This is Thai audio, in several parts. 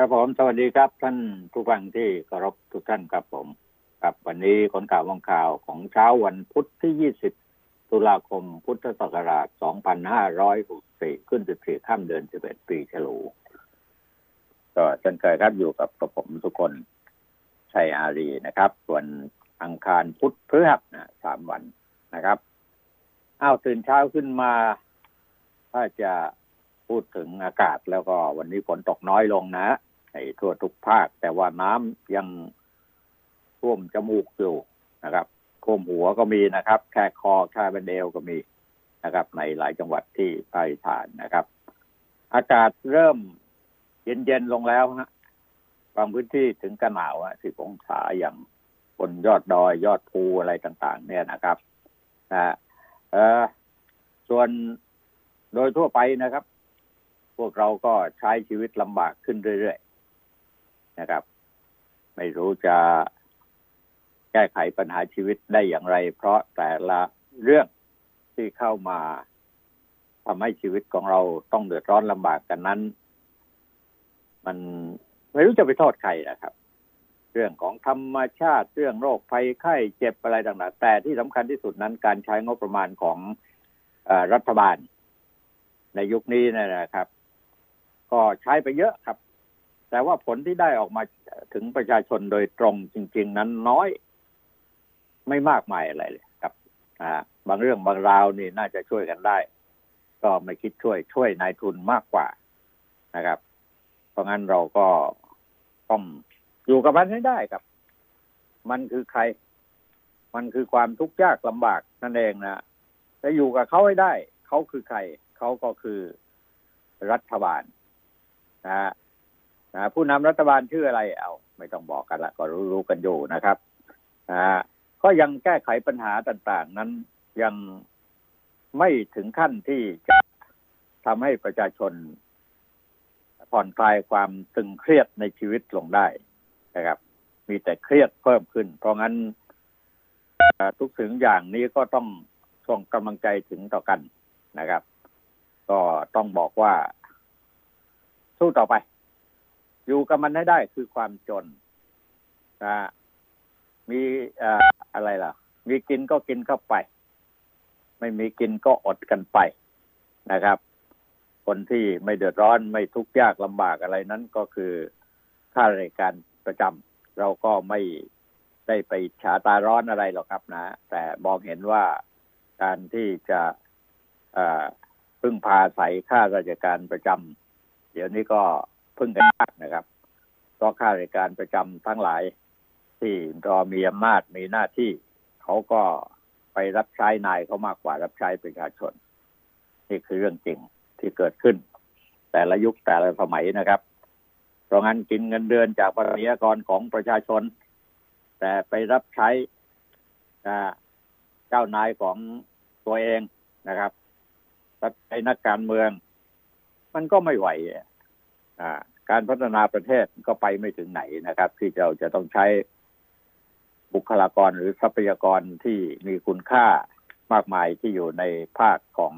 ครับผมสวัสดีครับ ท่านผู้ฟังที่เคารพทุกท่านครับผมกับวันนี้คนข่าววงข่าวของเช้าวันพุธที่ 20 ตุลาคมพุทธศักราช 2564 ขึ้น 14 ข้ามเดือน 11 ปีฉลูก็เช่นเคยครับอยู่กับกระผมทุกคนชัยอารีนะครับ ส่วนอังคารพุธพฤหัสนะสามวันนะครับอ้าวตื่นเช้าขึ้นมาถ้าจะพูดถึงอากาศแล้วก็วันนี้ฝนตกน้อยลงนะ ในทั่วทุกภาค แต่ว่าน้ำยังท่วมจมูกอยู่นะครับท่วมหัวก็มีนะครับ แค่คอแค่บันเดวก็มีนะครับ ในหลายจังหวัดที่ใต้ฐานนะครับ อากาศเริ่มเย็นๆลงแล้วฮะบางพื้นที่ถึงกระหนาวอะสิบองศาอย่างบนยอดดอยยอดภูอะไรต่าง ๆ เนี่ยนะครับนะเออส่วนโดยทั่วไปนะครับ พวกเราก็ใช้ชีวิตลำบากขึ้นเรื่อยๆ นะครับ ไม่รู้จะแก้ไขปัญหาชีวิตได้อย่างไร เพราะแต่ละเรื่องที่เข้ามาทำให้ชีวิตของเราต้องเดือดร้อนลำบากกันนั้น มันไม่รู้จะไปโทษใครนะครับ เรื่องของธรรมชาติเรื่องโรคภัยไข้เจ็บอะไรต่างๆ แต่ที่สำคัญที่สุดนั้นการใช้งบประมาณของอรัฐบาล ในยุคนี้นะครับ ก็ใช้ไปเยอะครับ แต่ว่าผลที่ได้ออกมาถึงประชาชนโดยตรงจริง ๆ นั้นน้อย ไม่มากมายอะไรเลยครับ อ่า บางเรื่องบางราวนี่น่าจะช่วยกันได้ ก็ไม่คิดช่วยช่วยนายทุนมากกว่านะครับ เพราะงั้นเราก็ต้องอยู่กับมันให้ได้ครับ มันคือใคร มันคือความทุกข์ยากลำบากนั่นเองนะจะอยู่กับเขาให้ได้ เขาคือใคร เขาก็คือรัฐบาลนะ นะผู้นำรัฐบาลชื่ออะไรเอาไม่ต้องบอกกันละก็รู้ๆกันอยู่นะครับนะก็ยังแก้ไขปัญหาต่าง ๆ นั้นยังไม่ถึงขั้นที่จะทำให้ประชาชน ผ่อนคลายความตึงเครียดในชีวิตลงได้นะครับ มีแต่เครียดเพิ่มขึ้น เพราะงั้นทุกสิ่งอย่างนี้ก็ต้องส่งกำลังใจถึงต่อกันนะครับ ก็ต้องบอกว่า สู้ต่อไป อยู่กับมันให้ได้คือความจนนะมีอะไรล่ะ มีกินก็กินเข้าไป ไม่มีกินก็อดกันไปนะครับ คนที่ไม่เดือดร้อนไม่ทุกข์ยากลำบากอะไรนั้นก็คือข้าราชการประจำเราก็ไม่ได้ไปฉาตาร้อนอะไรหรอกครับนะ แต่มองเห็นว่าการที่จะพึ่งพาใส่ข้าราชการประจำเดี๋ยวนี้ก็ พึ่งกันยากนะครับก็ข้าราชการประจำทั้งหลายที่รอมีอำนาจมีหน้าที่เขาก็ไปรับใช้นายเขามากกว่ารับใช้ประชาชน นี่คือเรื่องจริงที่เกิดขึ้น แต่ละยุคแต่ละสมัยนะครับ เพราะงั้นกินเงินเดือนจากภาษีกรของประชาชน แต่ไปรับใช้เจ้านายของตัวเองนะครับรับใช้นักการเมือง มันก็ไม่ไหว การพัฒนาประเทศก็ไปไม่ถึงไหนนะครับ ที่เราจะต้องใช้บุคลากรหรือทรัพยากรที่มีคุณค่ามากมายที่อยู่ในภาคของ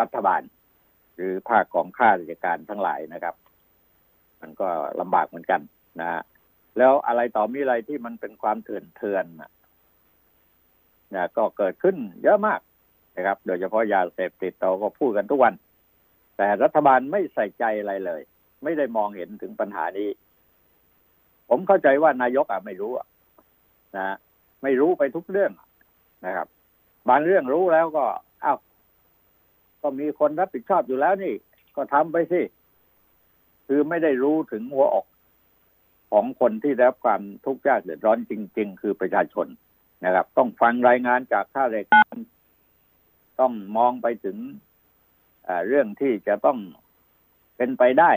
รัฐบาล หรือภาคของข้าราชการทั้งหลายนะครับ มันก็ลำบากเหมือนกันนะฮะแล้วอะไรต่อมีอะไรที่มันเป็นความเถื่อนเถื่อนนะก็เกิดขึ้นเยอะมากนะครับ โดยเฉพาะยาเสพติดเราก็พูดกันทุกวัน แต่รัฐบาลไม่ใส่ใจอะไรเลย ไม่ได้มองเห็นถึงปัญหานี้ ผมเข้าใจว่านายกอะไม่รู้อะนะไม่รู้ไปทุกเรื่องนะครับ บางเรื่องรู้แล้วก็อ้าวก็มีคนรับผิดชอบอยู่แล้วนี่ ก็ทำไปสิคือไม่ได้รู้ถึงหัวอกของคนที่ได้รับความทุกข์ยากเดือดร้อนจริง ๆ คือประชาชนนะครับ ต้องฟังรายงานจากข้าราชการต้องมองไปถึง เรื่องที่จะต้องเป็นไปได้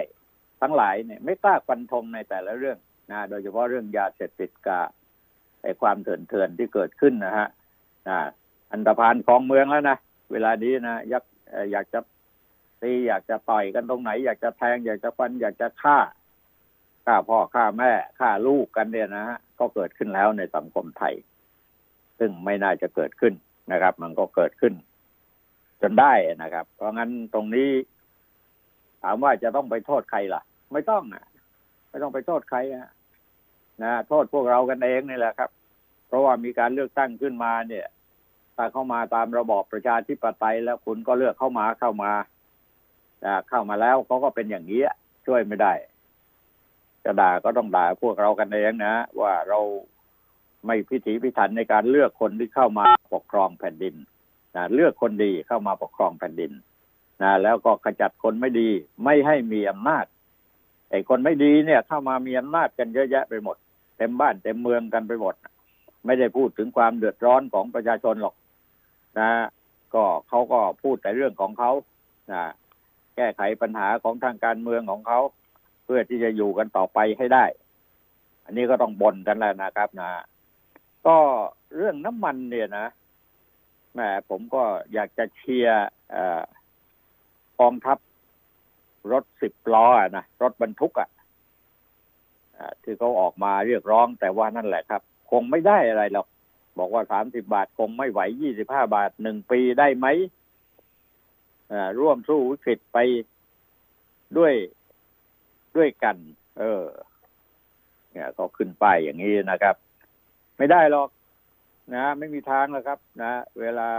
ทั้งหลายเนี่ย ไม่กล้าฟันธงในแต่ละเรื่องนะโดยเฉพาะเรื่องยาเสพติดกับไอ้ความเถื่อนเถื่อนที่เกิดขึ้นนะฮะอันตรพานของเมืองแล้วนะเวลานี้นะยักอยากจะตีอยากจะต่อยกันตรงไหน อยากจะแทง อยากจะฟัน อยากจะฆ่าฆ่าพ่อฆ่าแม่ฆ่าลูกกันเนี่ยนะฮะก็เกิดขึ้นแล้วในสังคมไทย ซึ่งไม่น่าจะเกิดขึ้นนะครับ มันก็เกิดขึ้น จนได้นะครับ เพราะงั้นตรงนี้ ถามว่าจะต้องไปโทษใครล่ะ ไม่ต้องอะ ไม่ต้องไปโทษใครอะนะโทษพวกเรากันเองนี่แหละครับ เพราะว่ามีการเลือกตั้งขึ้นมาเนี่ยถ้าเข้ามาตามระบอบประชาธิปไตยแล้วคุณก็เลือกเข้ามาเข้ามาเข้ามาแล้วเขาก็เป็นอย่างนี้ช่วยไม่ได้จะด่าก็ต้องด่าพวกเรากันเองนะ ว่าเราไม่พิถีพิถันในการเลือกคนที่เข้ามาปกครองแผ่นดิน นะเลือกคนดีเข้ามาปกครองแผ่นดินนะแล้วก็ขจัดคนไม่ดีไม่ให้มีอำนาจไอ้คนไม่ดีเนี่ย เข้ามามีอำนาจกันเยอะแยะไปหมด เต็มบ้านเต็มเมืองกันไปหมด ไม่ได้พูดถึงความเดือดร้อนของประชาชนหรอกนะ ก็เขาก็พูดแต่เรื่องของเขานะแก้ไขปัญหาของทางการเมืองของเขา เพื่อที่จะอยู่กันต่อไปให้ได้ อันนี้ก็ต้องบ่นกันแล้วนะครับนะ ก็เรื่องน้ำมันเนี่ยนะ แหมผมก็อยากจะเชียร์กองทัพรถสิบล้อนะรถบรรทุกอะที่เขาออกมาเรียกร้องแต่ว่านั่นแหละครับ คงไม่ได้อะไรหรอก บอกว่าสามสิบาทคงไม่ไหวยี่สิบห้าบาทหนึ่งปีได้ไหมร่วมสู้วิกฤตไปด้วยด้วยกัน เออ เนี่ยก็ขึ้นไปอย่างนี้นะครับ ไม่ได้หรอก นะ ไม่มีทางแล้วครับ นะ เวลา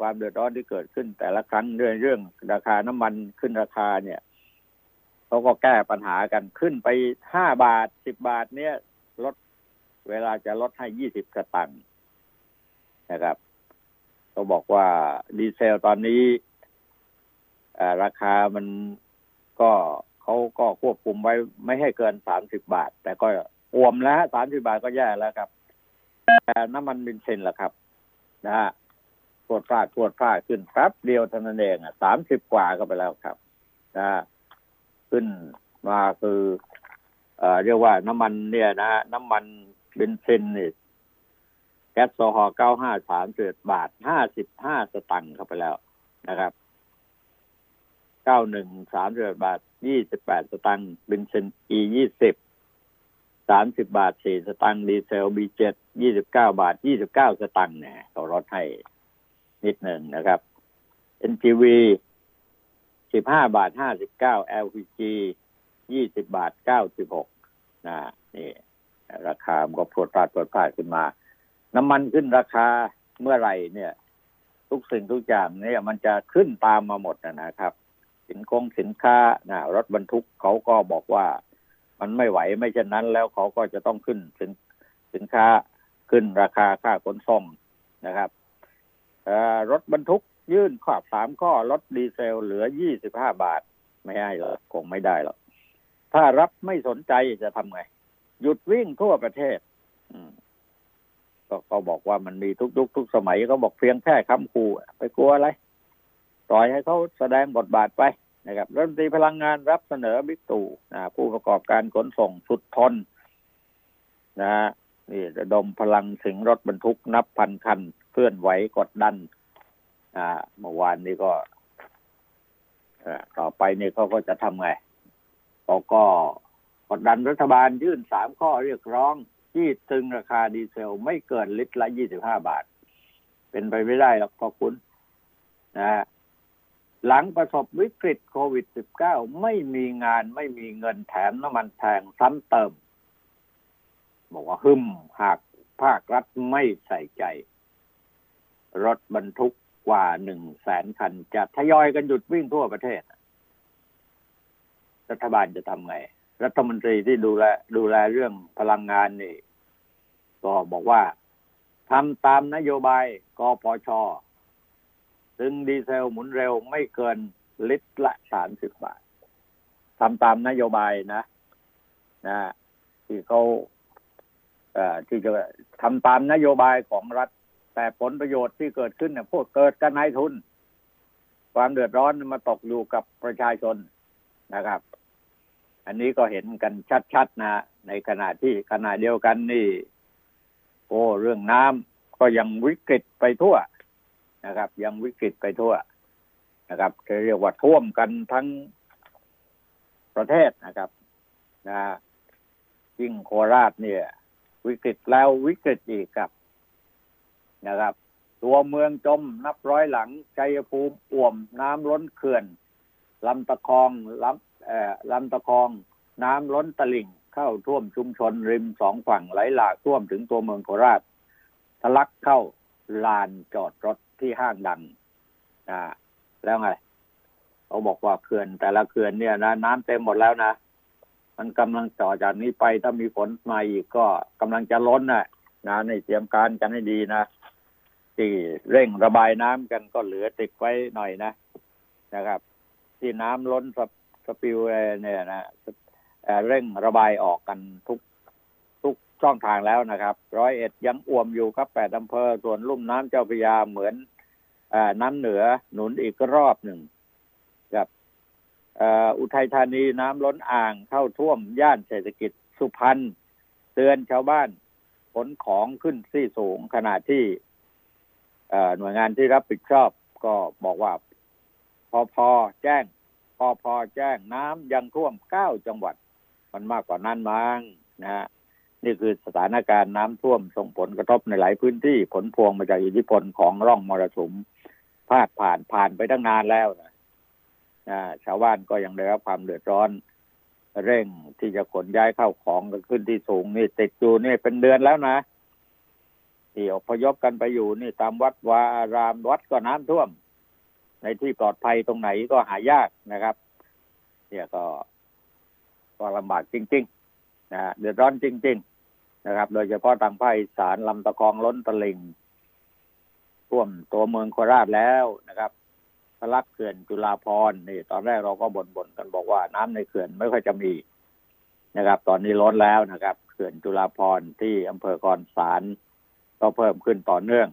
ความเดือดร้อนที่เกิดขึ้น แต่ละครั้งเรื่องเรื่องราคาน้ำมันขึ้นราคาเนี่ยเขาก็แก้ปัญหากันขึ้นไปห้าบาทสิบบาทเนี่ยลดเวลาจะลดให้ยี่สิบสตังค์นะครับเขาบอกว่าดีเซลตอนนี้ราคามันก็เขาก็ควบคุมไว้ไม่ให้เกินสามสิบบาท แต่ก็อวมแล้วสามสิบาทก็แย่แล้วครับ น้ำมันบินเซนล่ะครับ นะฮะปวดฟ้าปวดฟ้าขึ้นครับ เดียวเท่านั้นเองอะสามสิบกว่าก็ไปแล้วครับนะขึ้นมาคือเอ่อเรียกว่าน้ำมันเนี่ยนะฮะน้ำมันเบนซินนี่แก๊สโซฮอล์เก้าห้าสามสิบบาทห้าสิบห้าสตังค์เข้าไปแล้วนะครับเก้าหนึ่งสามสิบบาทยี่สิบแปดสตังค์เบนซิน E ยี่สิบ สามสิบบาทสี่สตังค์ดีเซล B เจ็ดยี่สิบเก้าบาทยี่สิบเก้าสตังค์เนี่ยเขาลดให้นิดหนึ่งนะครับ NGV สิบห้าบาทห้าสิบเก้า LPG ยี่สิบบาทเก้าสิบหกนะนี่ราคามันก็พรวดพลาดพรวดพลาดขึ้นมา น้ำมันขึ้นราคาเมื่อไหร่เนี่ย ทุกสิ่งทุกอย่างเนี่ยมันจะขึ้นตามมาหมดนะครับ สินคงสินค้านะรถบรรทุกเขาก็บอกว่า มันไม่ไหวไม่เช่นนั้น แล้วเขาก็จะต้องขึ้นสินสินค้าขึ้นราคาค่าขนส่งนะครับรถบรรทุกยื่นข้อสามข้อลดดีเซลเหลือยี่สิบห้าบาท ไม่ให้หรอกคงไม่ได้หรอกถ้ารับไม่สนใจจะทำไง หยุดวิ่งทั่วประเทศก็เขาบอกว่ามันมีทุกยุคทุกสมัยเขาบอกเพียงแค่คำขู่ไปกลัวอะไรปล่อยให้เขาแสดงบทบาทไป นะครับรัฐมนตรีพลังงานรับเสนอบิ๊กตู่ผู้ประกอบการขนส่งสุดทนนะนี่ระดมพลังสิงรถบรรทุกนับพันคัน เคลื่อนไหวกดดันอ่าเมื่อวานนี้ก็ต่อไปนี่เขาก็จะทำไงเขาก็กดดันรัฐบาลยื่นสามข้อเรียกร้องที่ตึงราคาดีเซลไม่เกินลิตรละยี่สิบห้าบาท เป็นไปไม่ได้หรอกขอคุณนะ หลังประสบวิกฤตโควิด -19 ไม่มีงานไม่มีเงินแถมน้ำมันแพงซ้ำเติม บอกว่าหึมหากภาครัฐไม่ใส่ใจ รถบรรทุกกว่าหนึ่งแสนคัน จะทยอยกันหยุดวิ่งทั่วประเทศ รัฐบาลจะทำไง รัฐมนตรีที่ดูแลดูแลเรื่องพลังงานนี่ ก็บอกว่าทำตามนโยบายกปช ซึ่งดีเซลหมุนเร็วไม่เกินลิตรละสามสิบบาททำตามนโยบายนะ นะ ที่เขาเอ่อที่จะทำตามนโยบายของรัฐ แต่ผลประโยชน์ที่เกิดขึ้นเนี่ยพวกเกิดกันนายทุน ความเดือดร้อนมาตกอยู่กับประชาชนนะครับ อันนี้ก็เห็นกันชัดๆนะ ในขณะที่ขณะเดียวกันนี่ โอ้เรื่องน้ำก็ยังวิกฤตไปทั่ว นะครับ ยังวิกฤตไปทั่วนะครับเรียกว่าท่วมกันทั้งประเทศนะครับนะยิ่งโคราชเนี่ย วิกฤตแล้ววิกฤตอีกครับนะครับ ตัวเมืองจมนับร้อยหลังชัยภูมิอ่วมน้ำล้นเขื่อนลำตะคองลำเอ่อลำตะคอง น้ำล้นตลิ่งเข้าท่วมชุมชนริมสองฝั่งไหลหลากท่วมถึงตัวเมืองโคราชทะลักเข้าลานจอดรถ ที่ห้างดังนะแล้วไงเขาบอกว่าเขื่อนแต่ละเขื่อนเนี่ยนะน้ำเต็มหมดแล้วนะมันกำลังต่อจากนี้ไปถ้ามีฝนมาอีกก็กำลังจะล้นนะนะในเตรียมการกันให้ดีนะที่เร่งระบายน้ำกันก็เหลือติดไว้หน่อยนะนะครับ ที่น้ำล้นสปิวเนี่ยนะเร่งระบายออกกันทุก ช่องทางแล้วนะครับ ร้อยเอ็ดยังอ่วมอยู่ครับแปดอำเภอส่วนลุ่มน้ำเจ้าพระยาเหมือนอน้ำเหนือหนุนอีกรอบหนึ่งครับอุทัยธานีน้ำล้นอ่างเข้าท่วมย่านเศรษฐกิจสุพรรณเตือนชาวบ้านขนของขึ้นที่สูงขณะที่หน่วยงานที่รับผิดชอบก็บอกว่าพอพอแจ้ง พอพอแจ้งน้ำยังท่วมเก้าจังหวัด มันมากกว่านั้นมั้งนะฮะ นี่คือสถานการณ์น้ำท่วมส่งผลกระทบในหลายพื้นที่ผลพวงมาจากอิทธิพลของร่องมรสุมพาดผ่านผ่านไปตั้งนานแล้วนะชาวบ้านก็ยังได้รับความเดือดร้อน เร่งที่จะขนย้ายเข้าของกันขึ้นที่สูงนี่ติดอยู่นี่เป็นเดือนแล้วนะที่อพยพกันไปอยู่นี่ตามวัดวาอารามวัดก็น้ำท่วม ในที่ปลอดภัยตรงไหนก็หายากนะครับ เนี่ยก็ก็ลำบากจริง ๆ นะเดือดร้อนจริง ๆ นะครับ โดยเฉพาะทางภาคอีสานลำตะคองล้นตลิ่งท่วมตัวเมืองโคราชแล้วนะครับทะลักเขื่อนจุฬาพรนี่ตอนแรกเราก็บ่นๆกันบอกว่าน้ำในเขื่อนไม่ค่อยจะมีนะครับ ตอนนี้ล้นแล้วนะครับ เขื่อนจุฬาพรที่อำเภอคอนสารก็เพิ่มขึ้นต่อเนื่อง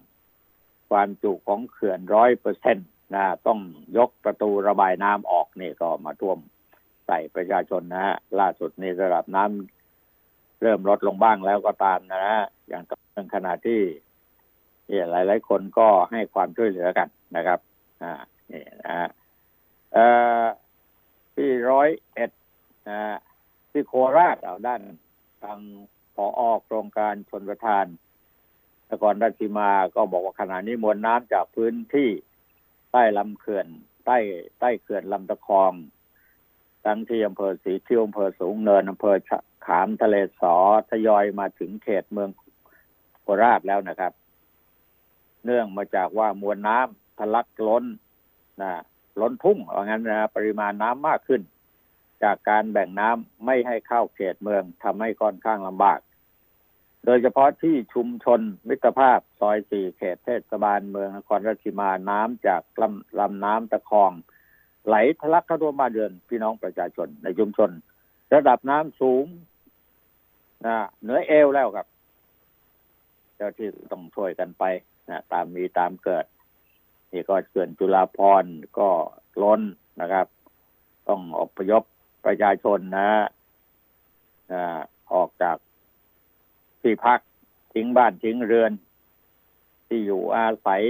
ความจุของเขื่อนร้อยเปอร์เซ็นต์นะต้องยกประตูระบายน้ำออกนี่ก็มาท่วมใส่ประชาชนนะฮะล่าสุดนี่ระดับน้ำ เริ่มลดลงบ้างแล้วก็ตามนะฮะอย่างต่อเนื่องขณะที่หลายๆคนก็ให้ความช่วยเหลือกันนะครับ อ่านี่นะฮะที่ร้อยเอ็ดนะที่โคราชเอาด้านทางพอออกโครงการชนประทานนครราชสีมาก็บอกว่าขณะนี้มวลน้ำจากพื้นที่ใต้ลำเขื่อน ใต้ใต้เขื่อนลำตะคอง ทั้งที่อำเภอสีคิ้วอำเภอสูงเนินอำเภอขามทะเลสอทยอยมาถึงเขตเมืองโคราชแล้วนะครับ เนื่องมาจากว่ามวลน้ำทะลักล้นนะล้นทุ่งว่างั้นนะปริมาณน้ำมากขึ้น จากการแบ่งน้ำไม่ให้เข้าเขตเมืองทำให้ค่อนข้างลำบาก โดยเฉพาะที่ชุมชนมิตรภาพซอยสี่เขตเทศบาลเมืองนครราชสีมาน้ำจากลำลำน้ำตะคอง ไหลทะลักเข้าท่วมบ้านเรือนพี่น้องประชาชนในชุมชน ระดับน้ำสูงนะเหนือเอวแล้วครับ เจ้าที่ต้องช่วยกันไปนะตามมีตามเกิด นี่ก็เขื่อนจุฬาพรก็ล้นนะครับ ต้องอพยพประชาชนนะออกจากที่พักทิ้งบ้านทิ้งเรือน ที่อยู่อาศัย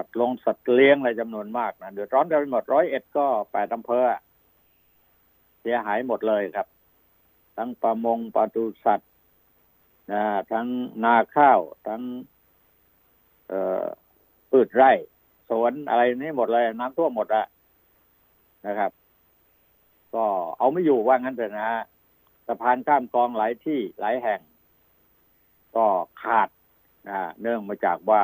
สัตว์ลงสัตว์เลี้ยงอะไรจำนวนมากนะเดือดร้อนกันไปหมดร้อยเอ็ดก็แปดอำเภอเสียหายหมดเลยครับ ทั้งประมงปศุสัตว์นะทั้งนาข้าว ทั้งเออพืชไร่ สวนอะไรนี่หมดเลย น้ำท่วมหมดอะนะครับ ก็เอาไม่อยู่ว่างั้นเถอะนะฮะสะพานข้ามกองหลายที่หลายแห่ง ก็ขาดนะเนื่องมาจากว่า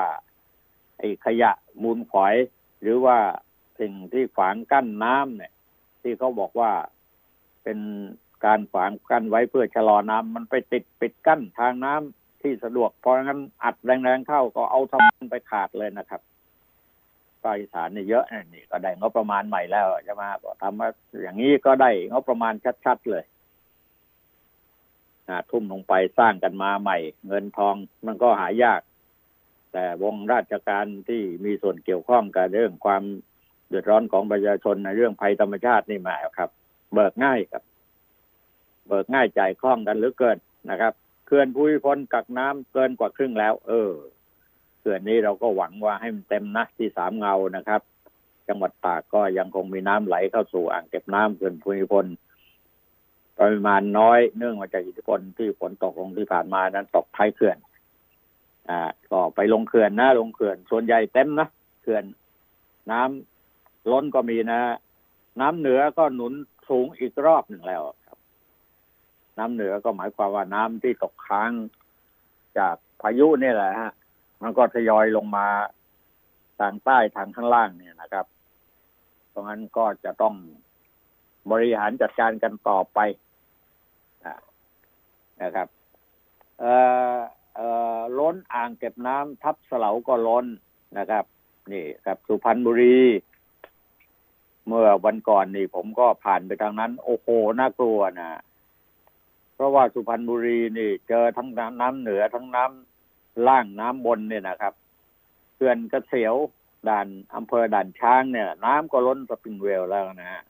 ไอ้ขยะมูลฝอย หรือว่าสิ่งที่ฝางกั้นน้ำเนี่ย ที่เขาบอกว่าเป็นการฝางกั้นไว้เพื่อชะลอน้ำมันไปติดปิดกั้นทางน้ำที่สะดวกเพราะงั้นอัดแรงๆเข้าก็เอาทำไปขาดเลยนะครับภาคอีสานนี่เยอะนี่ก็ได้งบประมาณใหม่แล้วจะมาทำมาอย่างนี้ก็ได้งบประมาณชัดๆเลยทุ่มลงไปสร้างกันมาใหม่ เงินทองมันก็หายาก แต่วงราชการที่มีส่วนเกี่ยวข้องกับเรื่องความเดือดร้อนของประชาชนในเรื่องภัยธรรมชาตินี่มาครับ เบิกง่ายครับ เบิกง่ายจ่ายคล่องกันหรือเกินนะครับเขื่อนภูมิพลกักน้ำเกินกว่าครึ่งแล้ว เออเขื่อนนี้เราก็หวังว่าให้มันเต็มนะที่สามเงานะครับ จังหวัดตากก็ยังคงมีน้ำไหลเข้าสู่อ่างเก็บน้ำเขื่อนภูมิพลปริมาณน้อยเนื่องมาจากอิทธิพลที่ฝนตกลงที่ผ่านมานั้นตกท้ายเขื่อน อ่าก็ไปลงเขื่อนนะลงเขื่อนส่วนใหญ่เต็มนะเขื่อน น้ำล้นก็มีนะ น้ำเหนือก็หนุนสูงอีกรอบหนึ่งแล้วครับ น้ำเหนือก็หมายความว่าน้ำที่ตกค้างจากพายุนี่แหละฮะ มันก็ทยอยลงมาทางใต้ทางข้างล่างเนี่ยนะครับเพราะงั้นก็จะต้องบริหารจัดการกันต่อไปนะครับ เอ่อ ล้นอ่างเก็บน้ำทับเสลาก็ล้นนะครับ นี่ครับสุพรรณบุรี เมื่อวันก่อนนี่ผมก็ผ่านไปทางนั้น โอ้โหน่ากลัวนะเพราะว่าสุพรรณบุรีนี่ เจอทั้งน้ำเหนือทั้งน้ำล่างน้ำบนเนี่ยนะครับเขื่อนกระเสียวด่านอำเภอด่านช้างเนี่ย น้ำก็ล้นสปริงเวลแล้วนะฮะ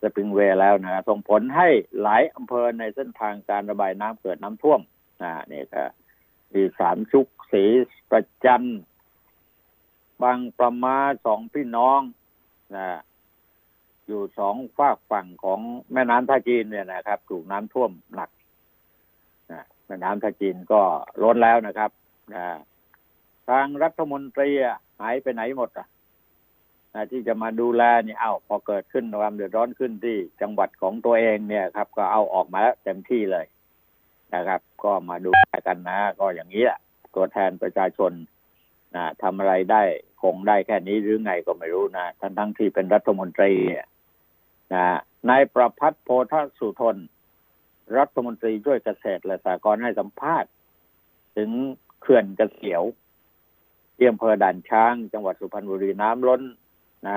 สปริงเวลแล้วนะส่งผลให้หลายอำเภอในเส้นทางการระบายน้ำเกิดน้ำท่วมนะนี่ก็ มีสามชุกสีประจันบางประมาสองพี่น้องนะอยู่สองฝากฝั่งของแม่น้ำท่าจีนเนี่ยนะครับ ถูกน้ำท่วมหนักนะแม่น้ำท่าจีนก็ล้นแล้วนะครับนะทางรัฐมนตรีหายไปไหนหมดอะที่จะมาดูแลนี่เอาพอเกิดขึ้นความเดือดร้อนขึ้นที่จังหวัดของตัวเองเนี่ยครับ ก็เอาออกมาแล้วเต็มที่เลย นะครับ ก็มาดูแลกันนะ ก็อย่างนี้แหละตัวแทนประชาชนนะทำอะไรได้คงได้แค่นี้หรือไงก็ไม่รู้นะทั้งทั้งที่เป็นรัฐมนตรีนะนายประพัฒน์โพธสุทน รัฐมนตรีช่วยเกษตรและสหกรณ์ให้สัมภาษณ์ ถึงเขื่อนกระเสียวเที่อำเภอด่านช้าง จังหวัดสุพรรณบุรีน้ำล้นนะ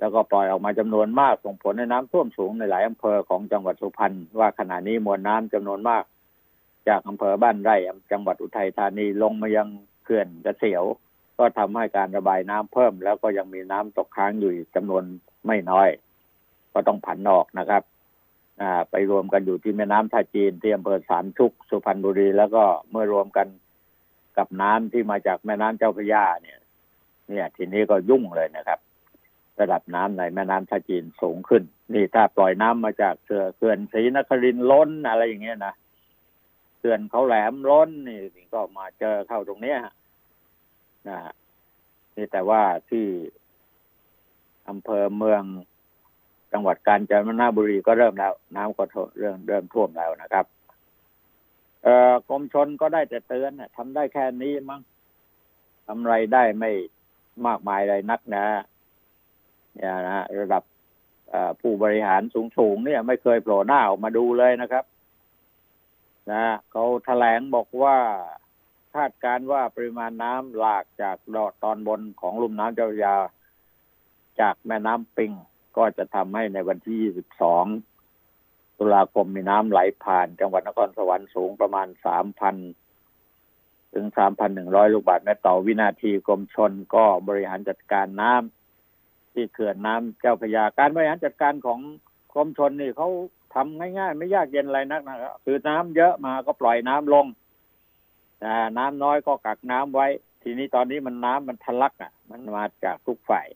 แล้วก็ปล่อยออกมาจำนวนมากส่งผลให้น้ำท่วมสูงในหลายอำเภอของจังหวัดสุพรรณว่าขณะนี้มวลน้ำจำนวนมาก จากอำเภอบ้านไร่จังหวัดอุทัยธานีลงมายังเขื่อนกระเสียว ก็ทำให้การระบายน้ำเพิ่ม แล้วก็ยังมีน้ำตกค้างอยู่จำนวนไม่น้อย ก็ต้องผันออกนะครับไปรวมกันอยู่ที่แม่น้ำท่าจีนที่อำเภอสามชุกสุพรรณบุรี แล้วก็เมื่อรวมกันกับน้ำที่มาจากแม่น้ำเจ้าพระยาเนี่ย เนี่ย ทีนี้ก็ยุ่งเลยนะครับ ระดับน้ำในแม่น้ำท่าจีนสูงขึ้น นี่ถ้าปล่อยน้ำมาจากเขื่อนศรีนครินล้นอะไรอย่างเงี้ยนะเขื่อนเขาแหลมล้นนี่ก็มาเจอเข้าตรงเนี้ยนะนี่แต่ว่าที่อำเภอเมืองจังหวัดกาญจนบุรีก็เริ่มแล้ว น้ำก็เริ่มเริ่มท่วมแล้วนะครับ เอ่อกรมชนก็ได้แต่เตือนทำได้แค่นี้มั้งทำไรได้ไม่มากมายอะไรนักนะ เนี่ยนะระดับผู้บริหารสูงๆเนี่ย ไม่เคยโผล่หน้าออกมาดูเลยนะครับ นะเขาแถลงบอกว่าคาดการว่าปริมาณน้ำหลากจากดอตอนบนของลุ่มน้ำเจ้าพระยา จากแม่น้ำปิงก็จะทำให้ในวันที่ 22 ตุลาคมมีน้ำไหลผ่าน จังหวัดนครสวรรค์สูงประมาณสามพันถึงสามพันหนึ่งร้อยลูกบาศก์เมตรต่อวินาทีกรมชนก็บริหารจัดการน้ำ ที่เขื่อนน้ำเจ้าพยาการบริหารจัดการของกรมชนนี่เขาทำง่ายๆ ไม่ยากเย็นอะไรนักนะครับคือน้ำเยอะมาก็ปล่อยน้ำลงน้ำน้อยก็กักน้ำไว้ ทีนี้ตอนนี้มันน้ำมันทะลักอะ มันมาจากทุกฝ่าย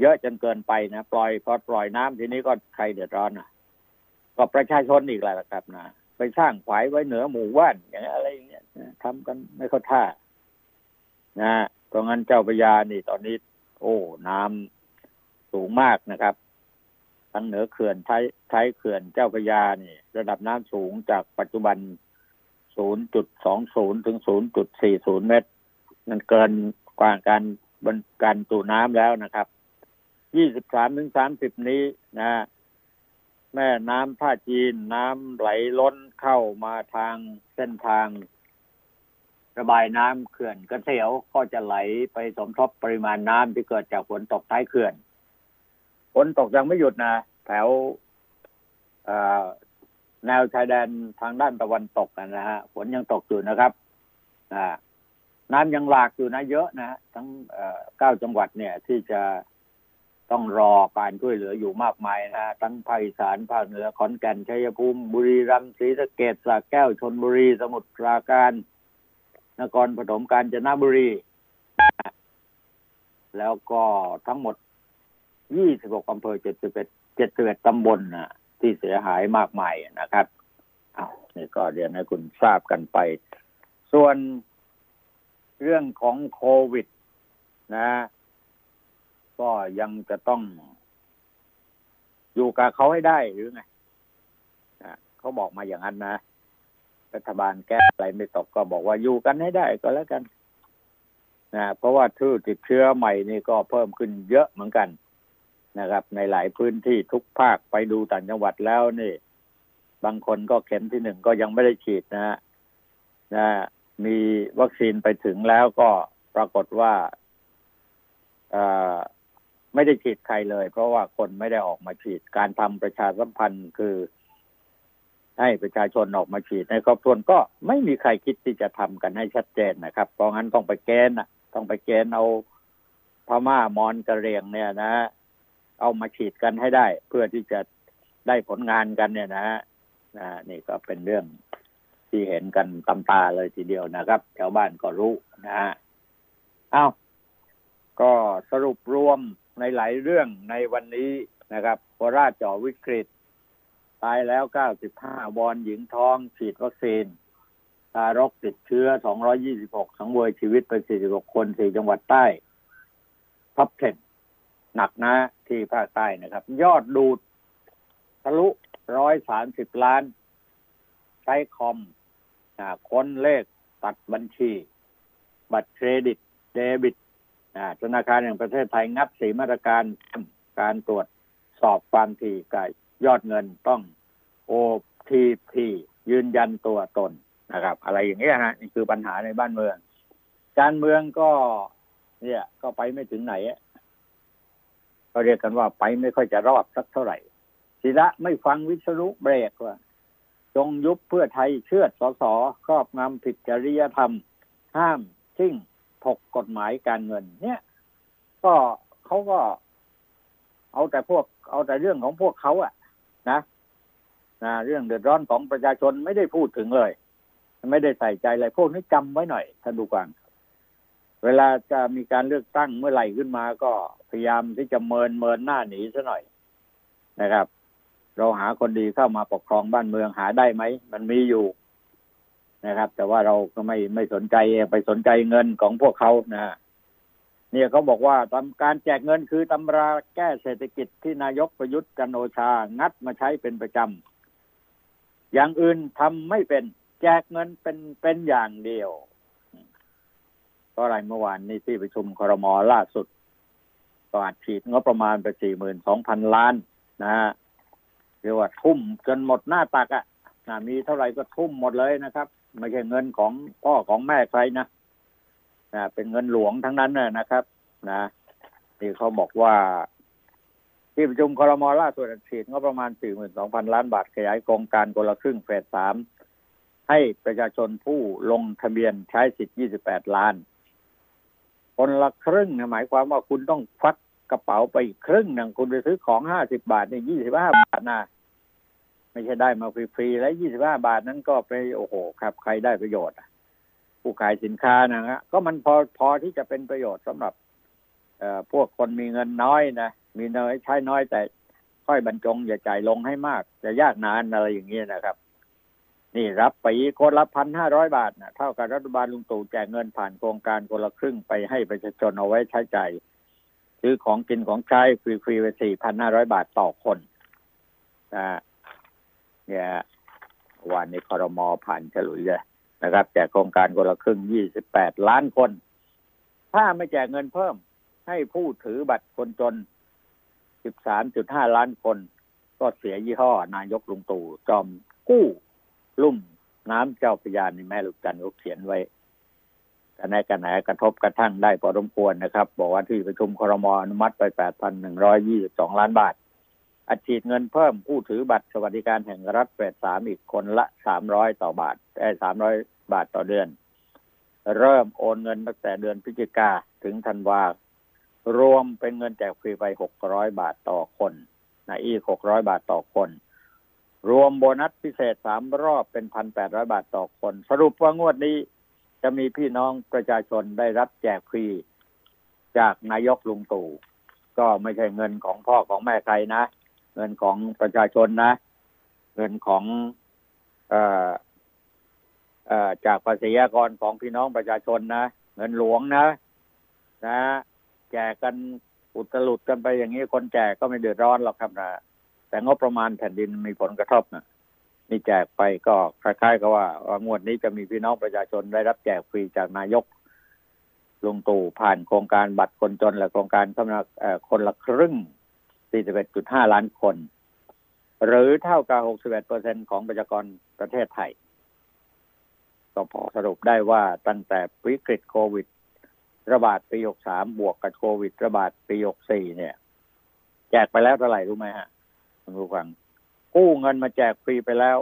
เยอะจนเกินไปนะปล่อยพอปล่อยน้ำทีนี้ก็ใครเดือดร้อนอะ ก็ประชาชนอีกแล้วครับนะไปสร้างฝายไว้เหนือหมู่บ้านอย่างอะไรอย่างเงี้ยทำกันไม่เข้าท่า นะเพราะงั้นเจ้าพยานี่ตอนนี้ โอ้น้ำ สูงมากนะครับทั้งเหนือเขื่อนท้ายท้ายเขื่อนเจ้าพยานี่ ระดับน้ำสูงจากปัจจุบัน 0.20 ถึง 0.40 เมตรนั่นเกินกว่าการบนการตูน้ำแล้วนะครับ 23 ถึง 30 นี้นะแม่น้ำท่าจีนน้ำไหลล้นเข้ามาทางเส้นทาง ระบายน้ำเขื่อนกระเสียวก็จะไหลไปสมทบปริมาณน้ำที่เกิดจากฝนตกท้ายเขื่อน ฝนตกยังไม่หยุดนะ แถวแนวชายแดนทางด้านตะวันตกนะฮะฝนยังตกอยู่นะครับน้ำยังหลากอยู่นะเยอะนะทั้งเก้าจังหวัดเนี่ย ที่จะต้องรอการช่วยเหลืออยู่มากมายนะทั้งภาคอีสานภาคเหนือขอนแก่นชัยภูมิบุรีรัมย์ศรีสะเกษสระแก้วชนบุรี สมุทรปราการ นครปฐมกาญจนบุรี แล้วก็ทั้งหมด 26อำเภอ71 71ตำบลนะที่เสียหายมากมายนะครับอ้าวนี่ก็เดี๋ยวให้คุณทราบกันไป ส่วนเรื่องของโควิด นะ ก็ยังจะต้องอยู่กับเขาให้ได้หรือไงเขาบอกมาอย่างนั้นนะรัฐบาลแก้อะไรไม่ตกก็บอกว่าอยู่กันให้ได้ก็แล้วกันนะเพราะว่าทื่อติดเชื้อใหม่นี่ก็เพิ่มขึ้นเยอะเหมือนกัน นะครับ ในหลายพื้นที่ทุกภาคไปดูต่างจังหวัดแล้วนี่ บางคนก็เข็มที่หนึ่งก็ยังไม่ได้ฉีดนะฮะนะมีวัคซีนไปถึงแล้วก็ปรากฏว่าไม่ได้ฉีดใครเลย เพราะว่าคนไม่ได้ออกมาฉีด การทำประชาสัมพันธ์คือ ให้ประชาชนออกมาฉีดในครอบครัวก็ไม่มีใครคิดที่จะทำกันให้ชัดเจนนะครับ เพราะงั้นต้องไปแกนต้องไปแกนเอาพม่ามอนกระเรียงเนี่ยนะ เอามาฉีดกันให้ได้ เพื่อที่จะได้ผลงานกันเนี่ยนะนะนี่ก็เป็นเรื่องที่เห็นกันตำตาเลยทีเดียวนะครับชาวบ้านก็รู้นะฮะอ้าวก็สรุปรวมในหลายเรื่องในวันนี้นะครับโคราชจ่อวิกฤต ตายแล้ว 95 วอนหญิงท้องฉีดวัคซีนทารกติดเชื้อ 226 สังเวยชีวิตไป 46 คน 4 จังหวัดใต้ท็อป10 หนักนะที่ภาคใต้นะครับ ยอดดูดทะลุ130ล้าน ใช้คอมค้นเลขตัดบัญชี บัตรเครดิต เดบิตธนาคารแห่งประเทศไทยงัดสีมาตรการการตรวจสอบความถี่กับยอดเงินต้อง OTP ยืนยันตัวตนนะครับ อะไรอย่างเงี้ยฮะนี่คือปัญหาในบ้านเมือง การเมืองก็ เนี่ย ก็ไปไม่ถึงไหน ก็เรียกกันว่าไปไม่ค่อยจะรอดสักเท่าไหร่ศิระไม่ฟังวิศรุเบรกว่า จงยุบเพื่อไทยเชื่อสสครอบงำผิดจริยธรรม ห้ามซิ่งถกกฎหมายการเงิน เนี่ย ก็เขาก็ เอาแต่พวก เอาแต่เรื่องของพวกเขาอะนะนะเรื่องเดือดร้อนของประชาชนไม่ได้พูดถึงเลย ไม่ได้ใส่ใจอะไรพวกนี้จำไว้หน่อยท่านดูกวาง เวลาจะมีการเลือกตั้งเมื่อไหร่ขึ้นมาก็พยายามที่จะเมินเมินหน้าหนีซะหน่อยนะครับ เราหาคนดีเข้ามาปกครองบ้านเมืองหาได้ไหมมันมีอยู่นะครับ แต่ว่าเราก็ไม่ไม่สนใจไปสนใจเงินของพวกเขานะเนี่ยเขาบอกว่าทำการแจกเงินคือตำราแก้เศรษฐกิจที่นายกประยุทธ์จันโอชา งัดมาใช้เป็นประจำอย่างอื่นทำไม่เป็นแจกเงินเป็นเป็นอย่างเดียว ก็อะไรเมื่อวานนี้ที่ประชุมครมล่าสุดก็อัดฉีดงบประมาณไปสี่หมื่นสองพันล้านนะฮะเรียกว่าทุ่มจนหมดหน้าตักอะ่ะมีเท่าไหร่ก็ทุ่มหมดเลยนะครับ ไม่ใช่เงินของพ่อของแม่ใครนะนะเป็นเงินหลวงทั้งนั้นนะครับ นะที่เขาบอกว่า ที่ประชุมคอรมอล่าสุดฉีดงบประมาณ 42,000 ล้านบาทขยายโครงการคนละครึ่งเฟสสามให้ประชาชนผู้ลงทะเบียนใช้สิทธิ์ 28 ล้าน คนละครึ่งหมายความว่าคุณต้องควักกระเป๋าไปครึ่งหนึ่งคุณไปซื้อของ50บาทนี่25บห้าบาทนะไม่ใช่ได้มาฟรีๆแล้วยี่สิบห้าบาทนั้นก็ไปโอ้โหครับ ใครได้ประโยชน์ผู้ขายสินค้านะฮะก็มันพอพอที่จะเป็นประโยชน์สำหรับเอ่อพวกคนมีเงินน้อยนะมีน้อยใช้น้อยแต่ค่อยบรรจงอย่าจ่ายลงให้มากจะยากนานอะไรอย่างเงี้ยนะครับ นี่รับไปคนละพันห้าร้อยบาทนะเท่ากับรัฐบาลลุงตู่แจกเงินผ่านโครงการคนละครึ่งไปให้ประชาชนเอาไว้ใช้ใจ่ายซื้อของกินของใช้ฟรีๆไปสี่พันห้าร้อยบาทต่อคนนะเนี่ยวันนี้คอรมอผ่านฉลุยเลยนะครับแจกโครงการคนละครึ่งยี่สิบแปดล้านคน ถ้าไม่แจกเงินเพิ่ม ให้ผู้ถือบัตรคนจนสิบสามจุดห้าล้านคน ก็เสียยี่ห้อนายกลุงตู่จอมกู้ ลุ่มน้ำเจ้าพยานในแม่ลูกจันเขาเขียนไว้กันไหนกันไหนกระทบกระทั่งได้พอสมควรนะครับ บอกว่าที่ประชุมคอรมออนุมัติไปแปดพันหนึ่งร้อยยี่สิบสองล้านบาท อัดฉีดเงินเพิ่มผู้ถือบัตรสวัสดิการแห่งรัฐเฟสสามอีกคนละสามร้อยต่อบาทได้สามร้อยบาทต่อเดือน เริ่มโอนเงินตั้งแต่เดือนพฤศจิกาถึงธันวารวมเป็นเงินแจกฟรีไปหกร้อยบาทต่อคนนะอีกหกร้อยบาทต่อคน รวมโบนัสพิเศษสามรอบเป็นพันแปดร้อยบาทต่อคน สรุปว่างวดนี้จะมีพี่น้องประชาชนได้รับแจกฟรีจากนายกลุงตู่ก็ไม่ใช่เงินของพ่อของแม่ใครนะ เงินของประชาชนนะ เงินของเอ่อเอ่อจากภาษีกรของพี่น้องประชาชนนะเงินหลวงนะนะแจกกันอุตลุดกันไปอย่างนี้คนแจกก็ไม่เดือดร้อนหรอกครับนะ แต่งบประมาณแผ่นดินมีผลกระทบนะนี่แจกไปก็คล้ายๆกับว่างวดนี้จะมีพี่น้องประชาชนได้รับแจกฟรีจากนายกลุงตู่ผ่านโครงการบัตรคนจนและโครงการสำหรับคนละครึ่ง 41.5 ล้านคน หรือเท่ากับ 61เปอร์เซ็นของประชากรประเทศไทย ก็พอสรุปได้ว่าตั้งแต่วิกฤตโควิด ระบาดปี 63 บวกกับโควิด ระบาดปี 64 เนี่ย แจกไปแล้วเท่าไหร่รู้ไหมฮะ คุณผู้ฟังกู้เงินมาแจกฟรีไปแล้ว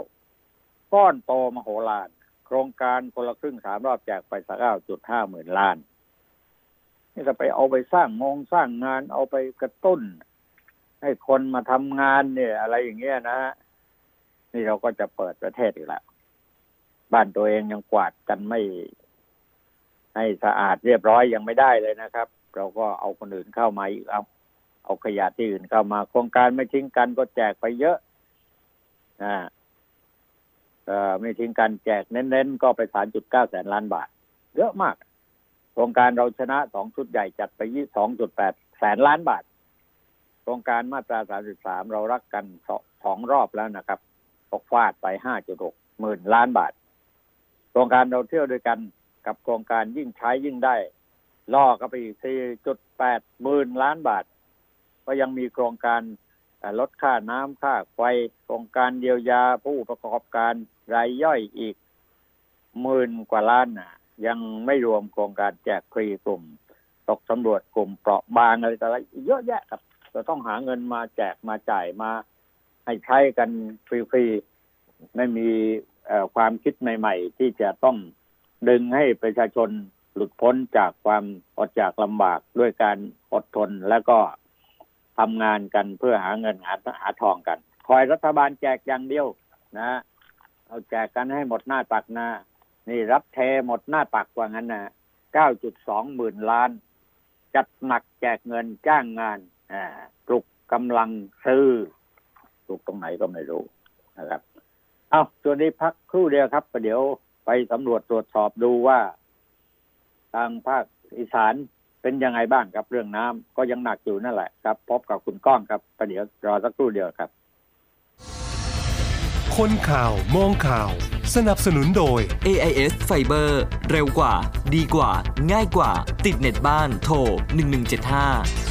ก้อนโตมโหฬารโครงการคนละครึ่งสามรอบแจกไปสักเก้าจุดห้าหมื่นล้านนี่จะไปเอาไปสร้างงงสร้างงานเอาไปกระตุ้น ให้คนมาทำงานเนี่ย อะไรอย่างเงี้ยนะนี่เราก็จะเปิดประเทศอีกแล้วบ้านตัวเองยังกวาดกันไม่ ให้สะอาดเรียบร้อยยังไม่ได้เลยนะครับ เราก็เอาคนอื่นเข้ามาอีกเอา เอาขยะที่อื่นเข้ามา โครงการไม่ทิ้งกันก็แจกไปเยอะนะไม่ทิ้งกันแจกเน้นๆ ก็ไปสามจุดเก้าแสนล้านบาท เยอะมาก โครงการเราชนะสองชุดใหญ่จัดไปยี่สองจุดแปดแสนล้านบาท โครงการมาตราสามสิบสามเรารักกันสองรอบแล้วนะครับตกฟาดไปห้าจุดหกหมื่นล้านบาท โครงการเราเที่ยวด้วยกันกับโครงการยิ่งใช้ยิ่งได้ ล่อก็ไปสี่จุดแปดหมื่นล้านบาท ก็ยังมีโครงการลดค่าน้ำค่าไฟโครงการเยียวยาผู้ประกอบการรายย่อยอีกหมื่นกว่าล้านน่ะยังไม่รวมโครงการแจกฟรีกลุ่ม ตกสำรวจกลุ่มเปราะบางอะไรต่ออะไรเยอะแยะครับจะต้องหาเงินมาแจกมาจ่ายมาให้ใช้กันฟรีๆไม่มีความคิดใหม่ ๆ ที่จะต้องดึงให้ประชาชนหลุดพ้นจากความอดจากลำบากด้วยการอดทนแล้วก็ ทำงานกันเพื่อหาเงินหาหาทองกัน คอยรัฐบาลแจกอย่างเดียวนะเอาแจกกันให้หมดหน้าตักนานี่รับเทหมดหน้าตักกว่างั้นนะเก้าจุดสองหมื่นล้าน จัดหนักแจกเงินจ้างงานอ่าปลุกกำลังซื้อปลุกตรงไหนก็ไม่รู้นะครับเอาตัวนี้พักครู่เดียวครับประเดี๋ยวไปสำรวจตรวจสอบดูว่า ทางภาคอีสาน เป็นยังไงบ้างครับเรื่องน้ำก็ยังหนักอยู่นั่นแหละครับ พบกับคุณก้องครับประเดี๋ยวรอสักครู่เดียวครับ คนข่าวมองข่าว สนับสนุนโดย AIS Fiber เร็วกว่า ดีกว่า ง่ายกว่า ติดเน็ตบ้านโทร1175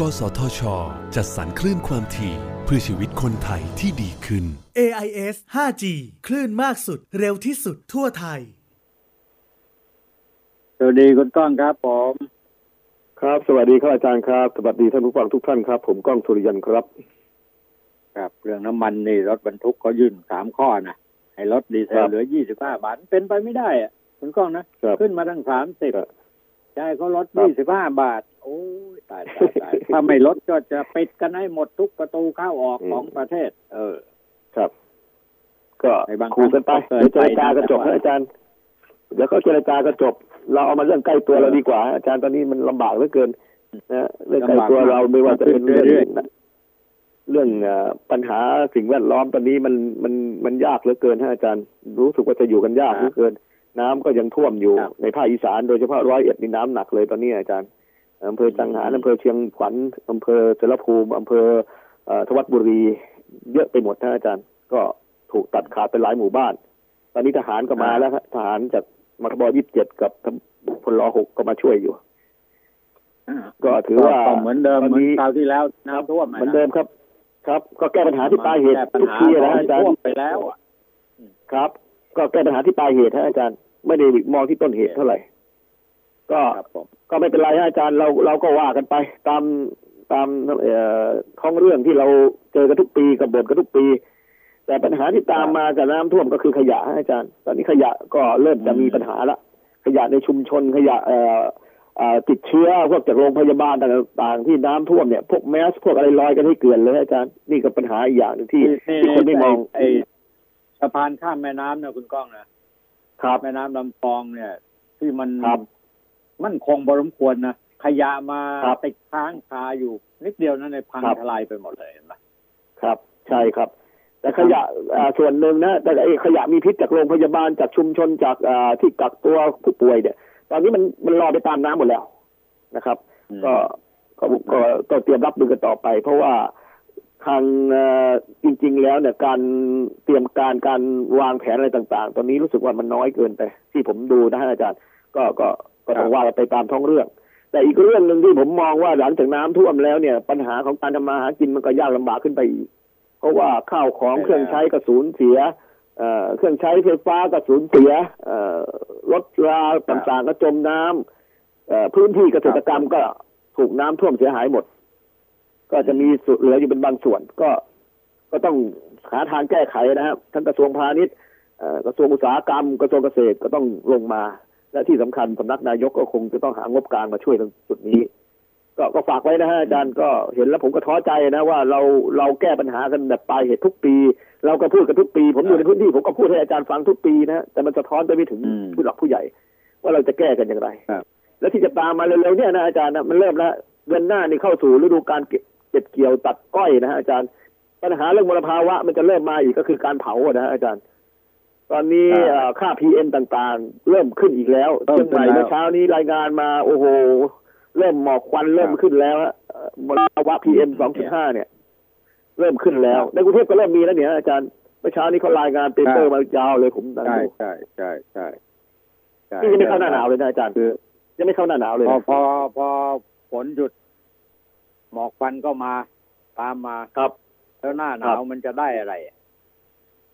กสทช จัดสรรคลื่นความถี่เพื่อชีวิตคนไทยที่ดีขึ้น AIS 5G คลื่นมากสุดเร็วที่สุดทั่วไทย สวัสดีคุณก้องครับผม ครับ สวัสดีครับอาจารย์ครับ สวัสดีท่านผู้ฟังทุกท่านครับ ผมก้องสุริยันครับ ครับ เรื่องน้ำมันนี่รถบรรทุกเขายื่นสามข้อนะให้ลดดีเซลเหลือยี่สิบห้าบาทเป็นไปไม่ได้อะคุณก้องนะ ขึ้นมาตั้งสามสิบ ใช่เขาลดยี่สิบห้าบาท โอ้ยตายตายตายถ้าไม่ลดก็จะปิดกันให้หมดทุกประตูเข้าออกของประเทศ เออ ครับ ก็คูกันไปเดี๋ยวเจรจาก็จบนะอาจารย์ เดี๋ยวเขาเจรจาก็จบ เราเอามาเรื่องใกล้ตัวเราดีกว่า อาจารย์ตอนนี้มันลำบากเหลือเกินนะเรื่องใกล้ตัวเราไม่ว่าจะเป็นเรื่องเรื่องปัญหาสิ่งแวดล้อมตอนนี้มันมันมันยากเหลือเกินฮะอาจารย์ รู้สึกว่าจะอยู่กันยากเหลือเกิน น้ำก็ยังท่วมอยู่ในภาคอีสานโดยเฉพาะร้อยเอ็ดนี่น้ำหนักเลยตอนนี้อาจารย์อำเภอจังหารอำเภอเชียงขวัญอำเภอเสรภูมิอำเภอทวัดบุรี เยอะไปหมดนะอาจารย์ ก็ถูกตัดขาดไปหลายหมู่บ้าน ตอนนี้ทหารก็มาแล้วทหารจากมทบยี่สิบเจ็ดกับพลรหกก็มาช่วยอยู่ก็ถือว่าเหมือนเดิมเหมือนคราวที่แล้วน้ำท่วมเหมือนเดิมครับ ครับ ก็แก้ปัญหาที่ปลายเหตุทุกทีนะอาจารย์ไปแล้วครับ ก็แก้ปัญหาที่ปลายเหตุฮะอาจารย์ ไม่ได้มองที่ต้นเหตุเท่าไหร่ ก็ครับผมก็ไม่เป็นไรฮะอาจารย์เราเราก็ว่ากันไป ตามตามเอ่อท้องเรื่องที่เราเจอกันทุกปีกับบทกันทุกปี แต่ปัญหาที่ตามมากับน้ำท่วมก็คือขยะฮะอาจารย์ ตอนนี้ขยะก็เริ่มจะมีปัญหาละขยะในชุมชนขยะเอ่อเอ่อติดเชื้อพวกจากโรงพยาบาลต่างๆ ที่น้ำท่วมเนี่ยพวกแมสพวกอะไรลอยกันให้เกลื่อนเลยฮะอาจารย์นี่ก็ปัญหาอีกอย่างหนึ่งที่ที่คนไม่มองไอ้สะพานข้ามแม่น้ำนะคุณก้องนะ ครับแม่น้ำลำคลองเนี่ย ที่มันครับมั่นคงบรมควรนะขยะมาครับติดค้างคาอยู่ นิดเดียวนั้นในพังครับทลายไปหมดเลยเห็นไหมครับ ใช่ครับ แต่ขยะอ่าส่วนหนึ่งนะแต่ไอ้ขยะมีพิษจากโรงพยาบาลจากชุมชนจากอ่าที่กักตัวผู้ป่วยเนี่ย ตอนนี้มันมันลอยไปตามน้ำหมดแล้วนะครับอืมก็ก็ก็ก็เตรียมรับมือกันต่อไป เพราะว่า ทางเอ่อจริง ๆ แล้วเนี่ยการเตรียมการการวางแผนอะไรต่าง ๆ ตอนนี้รู้สึกว่ามันน้อยเกินไป ที่ผมดูนะฮะอาจารย์ ก็ก็ก็ต้องว่ากันไปตามท้องเรื่อง แต่อีกเรื่องหนึ่งที่ผมมองว่าหลังจากน้ำท่วมแล้วเนี่ย ปัญหาของการทำมาหากินมันก็ยากลำบากขึ้นไปอีกเพราะว่าข้าวของเครื่องใช้ก็สูญเสียเอ่อเครื่องใช้ไฟฟ้าก็สูญเสียเอ่อรถราต่างๆก็จมน้ำเอ่อพื้นที่เกษตรกรรมก็ถูกน้ำท่วมเสียหายหมด ก็จะมีส่วนเหลืออยู่เป็นบางส่วน ก็ก็ต้องหาทางแก้ไขนะครับทั้งกระทรวงพาณิชย์เอ่อกระทรวงอุตสาหกรรม กระทรวงเกษตรก็ต้องลงมา และที่สำคัญสำนักนายกก็คงจะต้องหางบกลางมาช่วยตรงจุดนี้ ก็ก็ฝากไว้นะฮะอาจารย์ก็เห็นแล้วผมก็ท้อใจนะว่าเราเราแก้ปัญหากันแบบปลายเหตุทุกปี เราก็พูดกันทุกปี ผมอยู่ในพื้นที่ผมก็พูดให้อาจารย์ฟังทุกปีนะแต่มันสะท้อนไปไม่ถึงอืมผู้หลักผู้ใหญ่ ว่าเราจะแก้กันอย่างไรครับแล้วที่จะตามมาเร็วๆเนี่ยนะอาจารย์นะมันเริ่มแล้วเดือนหน้านี่เข้าสู่ฤดูการเก็บ เก็บเกี่ยวตัดก้อยนะฮะอาจารย์ ปัญหาเรื่องมลภาวะมันจะเริ่มมาอีกก็คือการเผาอะนะฮะอาจารย์ ตอนนี้ครับเอ่อค่า PM ต่างๆ เริ่มขึ้นอีกแล้วเริ่มเชียงใหม่ขึ้นแล้วเมื่อเช้านี้รายงานมาโอ้โห เริ่มหมอกควันเริ่มครับขึ้นแล้วฮะเอ่อมลภาวะ PM สองจุดห้าเนี่ย เริ่มขึ้นแล้ว ในกรุงเทพก็เริ่มมีแล้วเนี่ยอาจารย์เมื่อเช้านี้เขารายงาน paper มายาวเลยผมนั่งใช่ดูใช่ใช่ใช่ใช่นี่ยังไม่เข้าหน้าหนาวเลยนะอาจารย์คือยังไม่เข้าหน้าหนาวเลยพอนะพอพอฝนหยุด หมอกควันก็มาตามมาครับ แล้วหน้าหนาวมันจะได้อะไร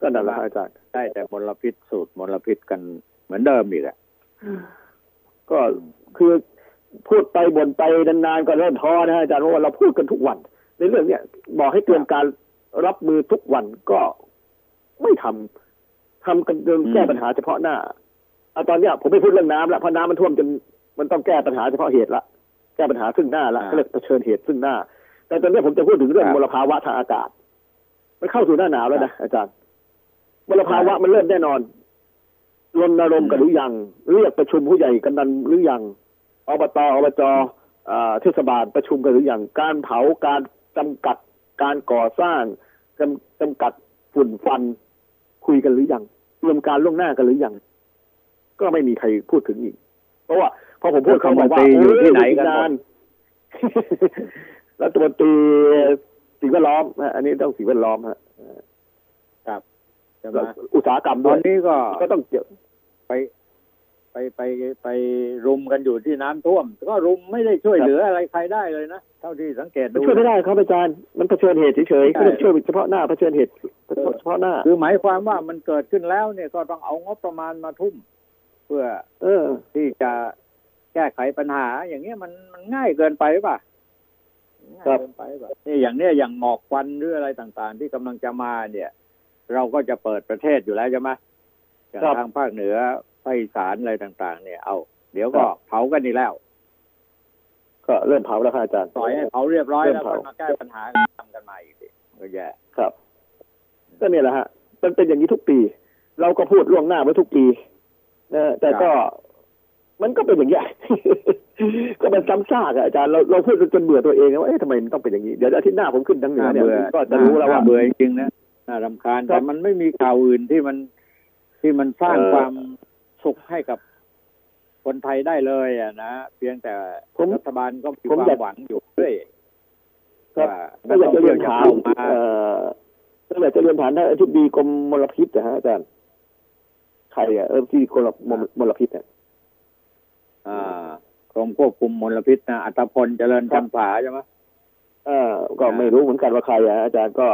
ก็นั่นแหละฮะอาจารย์ได้แต่มลพิษสูตรมลพิษกันเหมือนเดิมอีกอะก็คือพูดไปบ่นไปนานๆก็เริ่มท้อนะฮะอาจารย์เพราะว่าเราพูดกันทุกวัน ในเรื่องเนี้ยบอกให้เตรียมการรับมือทุกวันก็ไม่ทำทำกันเดินแก้ปัญหาเฉพาะหน้าเอาตอนเนี้ยผมไม่พูดเรื่องน้ำละเพราะน้ำมันท่วมจนมันต้องแก้ปัญหาเฉพาะเหตุละแก้ปัญหาซึ่งหน้าละเขาเรียกเผชิญเหตุซึ่งหน้า แต่ตอนเนี้ยผมจะพูดถึงเรื่องมลภาวะทางอากาศ มันเข้าสู่หน้าหนาวแล้วนะอาจารย์มลภาวะมันเริ่มแน่นอนรณรงค์กันหรือยัง เรียกประชุมผู้ใหญ่กันนันหรือยังอบตอบจอ่าเทศบาลประชุมกันหรือยังการเผาการจำกัดการก่อสร้างจำจำกัดฝุ่นฟันคุยกันหรือยังเตรียมการล่วงหน้ากันหรือยังก็ไม่มีใครพูดถึงอีก เพราะว่าพอผมพูดเขาบอกว่ารัฐมนตรีอยู่ที่ไหนกันหมดโอ้ยรัฐมนตรีสิ่งแวดล้อมฮะอันนี้ต้องสิ่งแวดล้อมฮะครับใช่ไหมอุตสาหกรรมตด้อวนยนี้ก็ก็ต้องเกี่ยวไป ไปไปไปรุมกันอยู่ที่น้ำท่วม ก็รุมไม่ได้ช่วยเหลืออะไรใครได้เลยนะเท่าที่สังเกตมันดูช่วยไม่ได้ครับอาจารย์มันเผชิญเหตุเฉยๆใช่เขาเรียกช่วยเฉพาะหน้าเผชิญเหตุเฉพาะหน้า คือหมายความว่ามันเกิดขึ้นแล้วเนี่ยก็ต้องเอางบประมาณมาทุ่มเพื่อ เออ ที่จะแก้ไขปัญหา อย่างเงี้ยมันมันง่ายเกินไปหรือเปล่าง่ายครับเกินไปหรือเปล่านี่อย่างเนี้ยอย่างหมอกควันหรืออะไรต่างๆ ที่กำลังจะมาเนี่ย เราก็จะเปิดประเทศอยู่แล้วใช่ไหมอย่างครับทางภาคเหนือภาคอีสานอะไรต่าง ๆ เนี่ยเอา เดี๋ยวก็เผากันอีกแล้ว ก็เริ่มเผาแล้วครับอาจารย์ปล่อยให้เผาเรียบร้อยแล้วเริ่ก็มเผามาแก้ปัญหาทำกันใหม่อีกทีก็แย่ครับ ก็เนี่ยแหละฮะมันเป็นอย่างนี้ทุกปี เราก็พูดล่วงหน้าไว้ทุกปี นะแต่ก็มันก็เป็นอย่างเงี้ยก็เป็นซ้ำซากอะอาจารย์เราเราพูดจนเบื่อตัวเองนะว่าเอ๊ะทำไมมันต้องเป็นอย่างนี้ เดี๋ยวอาทิตย์หน้าผมขึ้นทั้งเหนือเนี่ยบื่อก็จะรู้แล้วว่าน่เบื่อจริงๆนะน่ารำคาญครัแต่บมันไม่มีข่าวอื่นที่มันที่มันสร้างเอ่อความสุขให้กับคนไทยได้เลยอะนะเพียงแต่ผมรัฐบาลก็มีผมควาอยามกหวังอยู่เรื่อยครับว่าก็อยากจะเรียนถามนักท่องเที่ยวจะเข้ามาเอ่อก็อยากจะเรียนถามท่านอธิบดีกรมมลพิษนะฮะอาจารย์ ใครอะเออที่กรมมลมลพิษเนี่ยอ่ากรมควบคุมมลพิษนะอัตพลเจริญครัคำบผาใช่ไหมเออก็ไม่รู้เหมือนกันว่าใครอะอาจารย์ก็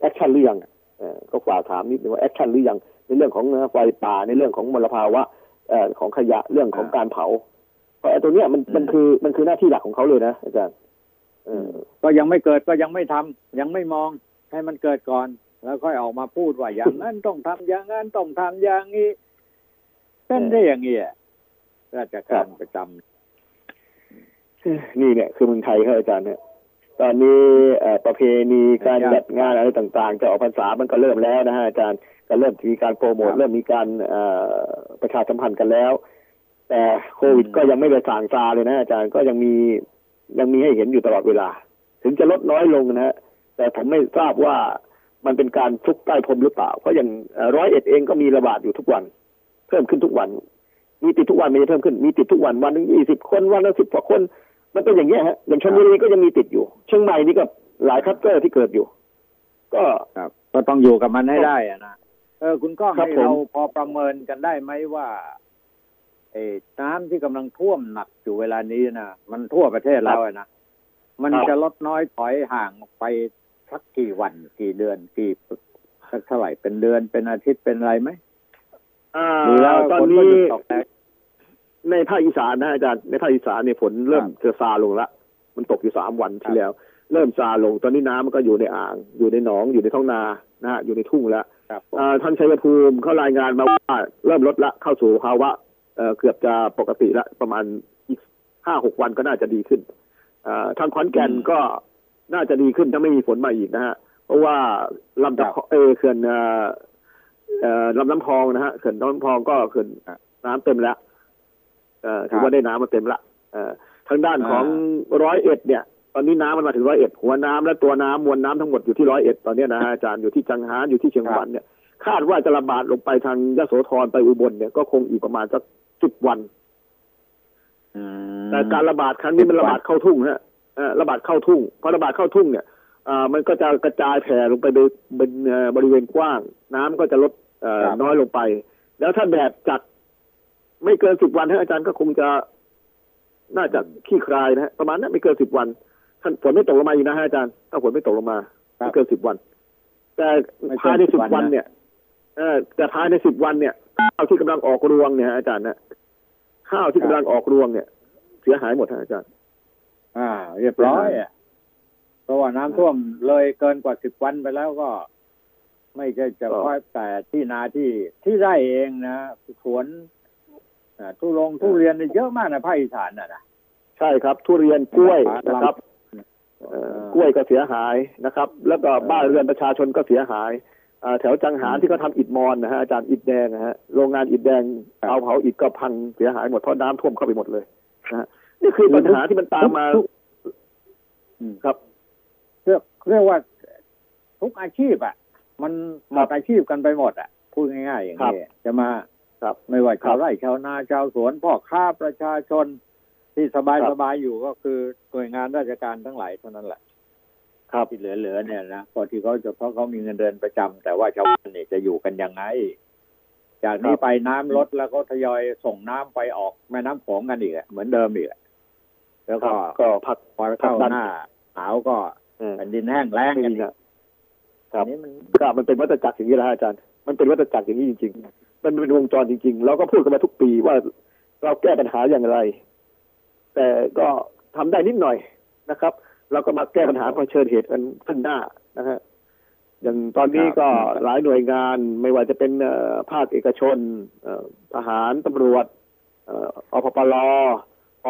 แอคชั่นหรือยังเออก็ฝากถามนิดนึงว่า action หรือยังในเรื่องของไฟป่าในเรื่องของมลภาวะเอ่อของขยะเรื่องของการเผาเพราะไอ้ตัวเนี้ยมันมันคือมันคือหน้าที่หลักของเขาเลยนะอาจารย์เออก็ยังไม่เกิดก็ยังไม่ทำยังไม่มองให้มันเกิดก่อน แล้วค่อยออกมาพูดว่าอย่างนั้นต้องทำอย่างนั้นต้องทำอย่างนี้เป็นได้อย่างนี้อะราชการประจำนี่เนี่ย คือเมืองไทยครับอาจารย์เนี่ยตอนนี้เอ่อประเพณีการจัดงานอะไรต่าง ๆ จะออกพรรษามันก็เริ่มแล้วนะฮะอาจารย์ก็เริ่มมีการโปรโมทครับเริ่มมีการเอ่อประชาสัมพันธ์กันแล้ว แต่โควิดอืมก็ยังไม่ได้ส่างซาเลยนะ อาจารย์ก็ยังมียังมีให้เห็นอยู่ตลอดเวลา ถึงจะลดน้อยลงนะฮะแต่ผมไม่ทราบว่า มันเป็นการทุกใต้พรมหรือเปล่า เพราะอย่างเอ่อร้อยเอ็ดเองก็มีระบาดอยู่ทุกวัน เพิ่มขึ้นทุกวัน มีติดทุกวันไม่ได้เพิ่มขึ้น มีติดทุกวันวันหนึงยี่สิบคนวันละสิบกว่าคน มันเป็นอย่างเงี้ยฮะอย่างชลบุรีก็ยังมีติดอยู่ เชียงใหม่นี่ก็หลายคลัสเตอร์ที่เกิดอยู่ ก็ครับก็ต้องอยู่กับมันให้ได้อะนะเออคุณก้องครับให้ผมเราพอประเมินกันได้ไหมว่าเออน้ำที่กำลังท่วมหนักอยู่เวลานี้นะมันทั่วประเทศแล้วอะนะมันจะลดน้อยถอยห่างออกไป สักกี่วันกี่เดือนกี่สักเท่าไหร่เป็นเดือนเป็นอาทิตย์เป็นอะไรไหมอ่าดูแล้วตอนฝก็นี้หยุดตกแล้วในภาคอีสานนะอาจารย์ในภาคอีสานเนี่ยฝนเริ่มครับจะซาลงละมันตกอยู่สามวันที่แล้ว เริ่มซาลง ตอนนี้น้ำมันก็อยู่ในอ่าง อยู่ในหนองอยู่ในท้องนานะฮะอยู่ในทุ่งแล้วครับอ่าท่านชัยภูมิเขารายงานมาว่าเริ่มลดละเข้าสู่ภาวะเอ่อเกือบจะปกติละประมาณอีกห้าหกวันก็น่าจะดีขึ้นอ่าทางขอนแก่นอืมก็ น่าจะดีขึ้นถ้าไม่มีฝนมาอีกนะฮะ เพราะว่าลำตะครับเออเขื่อนเอ่อเอ่อลำน้ำพองนะฮะเขื่อนลำน้ำพองก็เขื่อนครับน้ำเต็มแล้วเอ่อถืครัอบว่าได้น้ำมาเต็มละเอ่อทางด้านของร้อยเอ็ดเนี่ย ตอนนี้น้ำมันมาถึงร้อยเอ็ดหัวน้ำและตัวน้ำมวลน้ำทั้งหมดอยู่ที่ร้อยเอ็ดตอนเนี้ยนะฮะอาจารย์อยู่ที่จังหารอยู่ที่เชียงขวัญเนี่ยคาดว่าจะระบาดลงไปทางยโสธรไปอุบลเนี่ยก็คงอีกประมาณสักสิบวันอืมแต่การระบาดครั้งนี้มันระบาดเข้าทุ่งฮะเอ่อ ระบาดเข้าทุ่งพอระบาดเข้าทุ่งเนี่ยอ่ามันก็จะกระจายแผ่ลงไปเป็นเป็นเอ่อบริเวณกว้าง น้ำก็จะลดเอ่อครับน้อยลงไป แล้วถ้าแดดจัดไม่เกินสิบวันฮะอาจารย์ก็คงจะน่าจะขี้คลายนะฮะประมาณนั้นไม่เกินสิบวันท่านฝนไม่ตกลงมาอีกนะฮะอาจารย์ถ้าฝนไม่ตกลงมาครับไม่เกินสิบวัน แต่ไม่เกินภายใน10สิบวันวันนะเนี่ยเออแต่ภายในสิบวันเนี่ยข้าวที่กำลังออกรวงเนี่ยฮะอาจารย์นะข้าวที่กำลังออกรวงเนี่ย เสียหายหมดฮะอาจารย์ อ่า เรียบร้อยอะเพราะว่าน้ำท่วมเลยเกินกว่าสิบวันไปแล้วก็ ไม่ใช่เฉพาะแต่ที่นาที่ที่ไร่เองนะสวนอ่าทุลงทุเรียนเนี่ยเยอะมากนะภาคอีสานน่ะนะใช่ครับ ทุเรียนกล้วยครับนะครับเอ่อกล้วยก็เสียหายนะครับ แล้วก็บ้านเรือนประชาชนก็เสียหายอ่าแถวจังหารที่เขาทำอิฐมอนนะฮะอาจารย์อิฐแดงนะฮะโรงงานอิฐแดงครับเอาเผาอิฐก็พังเสียหายหมดเพราะน้ำท่วมเข้าไปหมดเลยนะฮะ นี่คือปัญหาที่มันตามมาทุกอืมครับเรียกเรียกว่าทุกอาชีพอะ มันหมดอาชีพกันไปหมดอะพูดง่ายๆอย่างครับนี้จะมาครับ ไม่ว่าครัชาวบไร่ชาวนาชาวสวนพ่อค้าประชาชนที่สบายครัสบบายอยู่ก็คือหน่วยงานราชการทั้งหลายเท่านั้นแหละครับที่เหลือๆเนี่ยนะพอที่เขาจะเพราะเขามีเงินเดือนประจำแต่ว่าชาวบ้านเนี่ยจะอยู่กันยังไง จากนี้ครับไปน้ำลดแล้วก็ทยอยส่งน้ำไปออกแม่น้ำโขงกันอีกอะเหมือนเดิมอีกอะ แล้วครัก็บก็พักพอเข้าผลักดันหน้าหนาวก็เออแผ่นดินแห้งแล้งไม่กันมีอีกนะครัอับนนี้มันก็มันเป็นวัฏจักรอย่างนี้แหละฮะอาจารย์ มันเป็นวัฏจักรอย่างนี้จริง ๆ มันเป็นวงจรจริง ๆ เราก็พูดกันมาทุกปีว่าเราแก้ปัญหาอย่างไร แต่ก็ทำได้นิดหน่อยนะครับ เราก็มาแก้ปัญหาเผชิญเหตุกันข้างหน้านะฮะอย่างตอนนี้ก็ครับหลายหน่วยงานไม่ว่าจะเป็นเอ่อภาคเอกชนเอ่อทหารตำรวจเอ่ออพปลป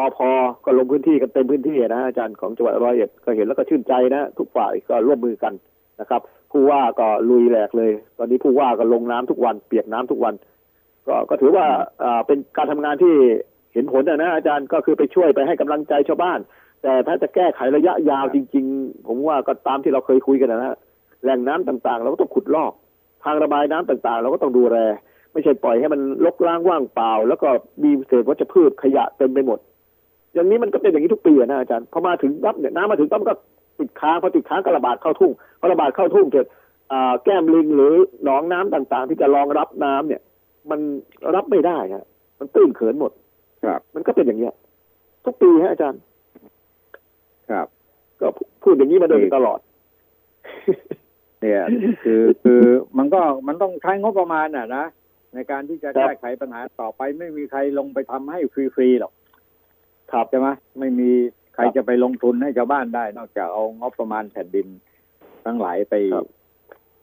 อพก็ลงพื้นที่กันเต็มพื้นที่นะอาจารย์ของจังหวัดร้อยเอ็ดก็เห็นแล้วก็ชื่นใจนะ ทุกฝ่ายก็ร่วมมือกันนะครับผู้ว่าก็ลุยแหลกเลย ตอนนี้ผู้ว่าก็ลงน้ำทุกวัน เปียกน้ำทุกวัน ก็ก็ถือว่าเป็นการทำงานที่เห็นผลนะนะอาจารย์ก็คือไปช่วยไปให้กำลังใจชาวบ้าน แต่ถ้าจะแก้ไขระยะยาวจริง ๆ ผมว่าก็ตามที่เราเคยคุยกันนะฮะแหล่งน้ำต่างๆ เราก็ต้องขุดลอก ทางระบายน้ำต่างๆ เราก็ต้องดูแล ไม่ใช่ปล่อยให้มันลกล้างว่างเปล่า แล้วก็มีเศษวัชพืชขยะเต็มไปหมด อย่างนี้มันก็เป็นอย่างนี้ทุกปีอะนะอาจารย์พอมาถึงปั๊บเนี่ยน้ำมาถึงปั๊บมันก็ติดค้างพอติดค้างก็ระบาดเข้าทุ่งพอระบาดเข้าทุ่งเกิดอ่าแก้มลิงหรือหนองน้ำต่างๆ ที่จะรองรับน้ำเนี่ย มันรับไม่ได้ฮะมันตื้นเขินหมด ครับ มันก็เป็นอย่างเงี้ยทุกปีฮะอาจารย์ ครับ ก็พูดอย่างนี้มาโดยตลอด เนี่ยคือคือมันก็มันต้องใช้งบประมาณอะนะในการที่จะครับแก้ไขปัญหาต่อไปไม่มีใครลงไปทำให้ฟรีๆหรอก ครับใช่ไหมไม่มีใครครับจะไปลงทุนให้ชาวบ้านได้ นอกจากเอางบประมาณแผ่นดินทั้งหลายไปครับ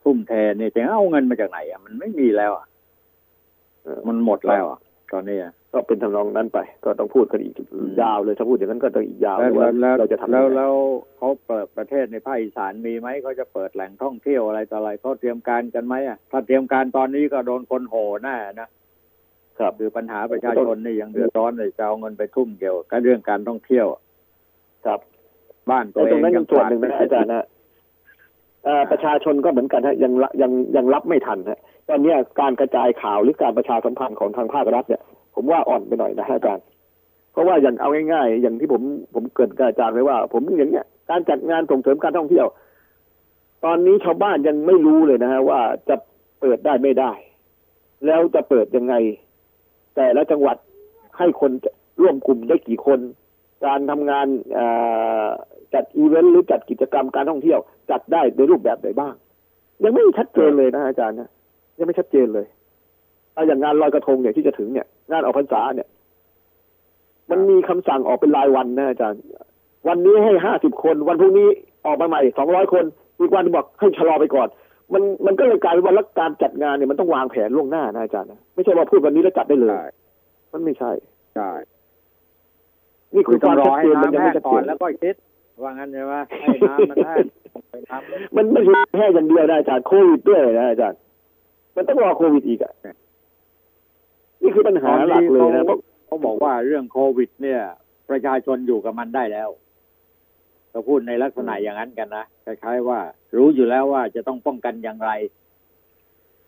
ทุ่มเทเนี่ยจะเอาเงินมาจากไหนอะมันไม่มีแล้วอะเออมันหมดแล้วอะตอนนี้อะก็เป็นทำนองนั้นไป ก็ต้องพูดกันอีกอืมยาวเลยถ้าพูดอย่างนั้นก็ต้องอีกยาวแล้วว่าแล้วเราจะทำแล้วยังไงแล้วเขาเปิดประเทศในภาคอีสานมีไหมเขาจะเปิดแหล่งท่องเที่ยวอะไรต่ออะไรเขาเตรียมการกันไหมอะถ้าเตรียมการตอนนี้ก็โดนคนโห่แน่นะ ครับคือปัญหาประชาชนนี่ยังเดือดร้อนเลยจะเอาเงินไปทุ่มเกี่ยวกับเรื่องการท่องเที่ยว ครับบ้านตัแล้ววเอตรงงนั้นยัยังงส่วนหนึ่งนะกวดอาจารย์นะเอ่อประชาชนก็เหมือนกันฮะยังละยังยังรับไม่ทันฮะตอนเนี้ยการกระจายข่าวหรือการประชาสัมพันธ์ของทางภาครัฐเนี่ย ผมว่าอ่อนไปหน่อยนะฮะอาจารย์ เพราะว่าอย่างเอาง่ายๆ อย่างที่ผมผมเกริดกับอาจารย์ไว้ว่า ผมอย่างเนี้ยการจัดงานส่งเสริมการท่องเที่ยว ตอนนี้ชาวบ้านยังไม่รู้เลยนะฮะว่าจะเปิดได้ไม่ได้ แล้วจะเปิดยังไง แต่ละจังหวัดให้คนร่วมกลุ่มได้กี่คน การทำงานจัดอีเวนต์หรือจัดกิจกรรมการท่องเที่ยว จัดได้ในรูปแบบไหนบ้าง ยังไม่ชัดเจนเลยนะอาจารย์นะยังไม่ชัดเจนเลยเอาอย่างงานลอยกระทงเนี่ยที่จะถึงเนี่ย งานออกพรรษาเนี่ย มันมีคำสั่งออกเป็นรายวันนะอาจารย์ วันนี้ให้ห้าสิบคน วันพรุ่งนี้ออกมาใหม่สองร้อยคนอีกวันบอกให้ชะลอไปก่อน มันมันก็เลยกลายเป็นว่าแล้วการจัดงานเนี่ยมันต้องวางแผนล่วงหน้านะอาจารย์นะไม่ใช่ว่าพูดวันนี้แล้วจัดได้เลยใช่มันไม่ใช่ใช่นี่คืคืออต้คองวามรอชัดให้เจนมันยังน้ำแห้ไม่งชัดก่เจอนนแล้วก็คิดว่างั้นใช่ไหมให้น้ำมันแห้งไปทำมันไม่ใช่แค่อย่างเดียวนะอาจารย์โควิดด้วยนะอาจารย์มันต้องรอโควิดอีกอะนี่คือปัญหาหลักเลยนะเพราะเขาบอกว่าเรื่องโควิด เนี่ย ประชาชนอยู่กับมันได้แล้ว เขาพูดในลักษณะอย่างนั้นกันนะคล้ายๆว่า รู้อยู่แล้วว่าจะต้องป้องกันอย่างไร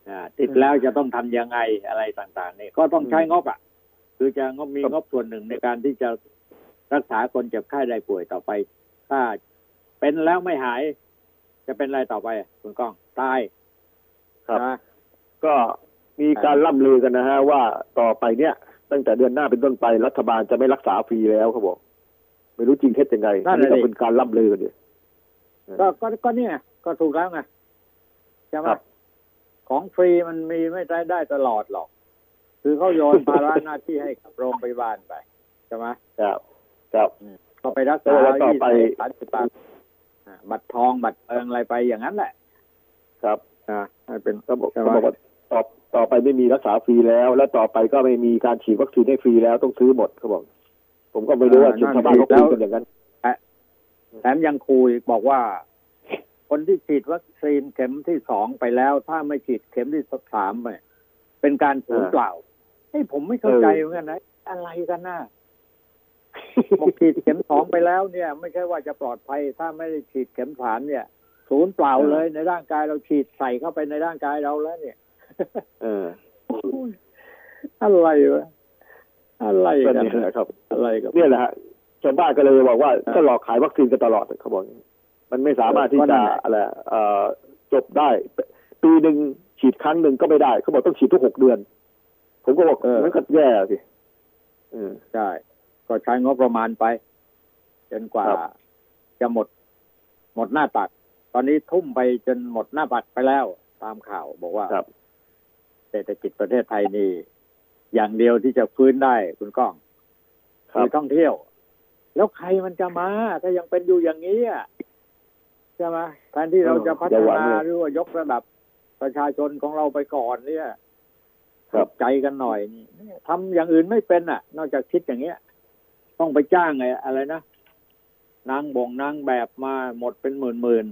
อ่าติดแล้วจะต้องทำยังไงอะไรต่างๆนี่ก็ต้องใช้งบอะ คือจะงบมีงบส่วนหนึ่งในการที่จะรักษาคนเจ็บไข้ได้ป่วยต่อไป ถ้าเป็นแล้วไม่หาย จะเป็นอะไรต่อไปอะคุณก้องตายครับนะก็มีการล่ำลือกันนะฮะว่าต่อไปเนี่ย ตั้งแต่เดือนหน้าเป็นต้นไปรัฐบาลจะไม่รักษาฟรีแล้วเขาบอก ไม่รู้จริงเท็จยังไงนั่อันนแหละนี้ก็ดิเป็นการล่ำลือกันดิก็ก็ก็เนี่ย ก็ถูกแล้วไงใช่ไหมครับของฟรีมันมีไม่ได้ได้ตลอดหรอก คือเขาโยนภาระหน้าที่ให้กับโรงพยาบาลไปใช่ไหมครับครับก็ไปรักษาแล้วต่อไปยี่สิบสามสิบบาทอ่าบัตรทองบัตรเอิงอะไรไปอย่างนั้นแหละ ครับอ่าให้เป็นเขาบอกใช่ไหมเขาบอกว่าต่อต่อไปไม่มีรักษาฟรีแล้ว แล้วต่อไปก็ไม่มีการฉีดวัคซีนให้ฟรีแล้วต้องซื้อหมดเขาบอก ผมก็ไม่รู้ว่าชาวบ้านเขาคุยกันอย่างนั้นแถมยังคุยบอกว่า คนที่ฉีดวัคซีนเข็มที่สองไปแล้ว ถ้าไม่ฉีดเข็มที่สามเนี่ยเป็นการสูญเปล่าเฮ้ยผมไม่เข้าใจเหมือนกันนะอะไรกันน่ะบอกฉีดเข็มสองไปแล้วเนี่ย ไม่ใช่ว่าจะปลอดภัย ถ้าไม่ได้ฉีดเข็มสามเนี่ยศูนย์เปล่าเลยในร่างกายเราฉีดใส่เข้าไปในร่างกายเราแล้ว เนี่ย เอออะไรวะ อะไรก็กันเนี่ยนะครับ อะไรกันเนี่ยแหละฮะชาวบ้านก็เลยบอกว่าก็หลอกขายวัคซีนกันตลอดเขาบอกอย่างนี้มันไม่สามารถที่จะอะไรเอ่อจบได้ ปีหนึ่งฉีดครั้งหนึ่งก็ไม่ได้เขาบอกต้องฉีดทุกหกเดือน ผมก็บอกมันก็แย่สิอืมใช่ก็ใช้งบประมาณไป จนกว่าครับจะหมด หมดหน้าตัก ตอนนี้ทุ่มไปจนหมดหน้าตักไปแล้ว ตามข่าวบอกว่าครับเศรษฐกิจประเทศไทยนี่ อย่างเดียวที่จะฟื้นได้คุณก้องครัคืบอท่องเที่ยว แล้วใครมันจะมา ถ้ายังเป็นอยู่อย่างนี้อะใช่ไหมแทนที่เราจะพัฒอย่าหวังนาเลยหรือว่ายกระดับประชาชนของเราไปก่อนเนี่ยครับใจกันหน่อยนี่ทำอย่างอื่นไม่เป็นอะ นอกจากคิดอย่างเงี้ย ต้องไปจ้างไงอะไรนะนางบ่งนางแบบมาหมดเป็นหมื่นหมื่น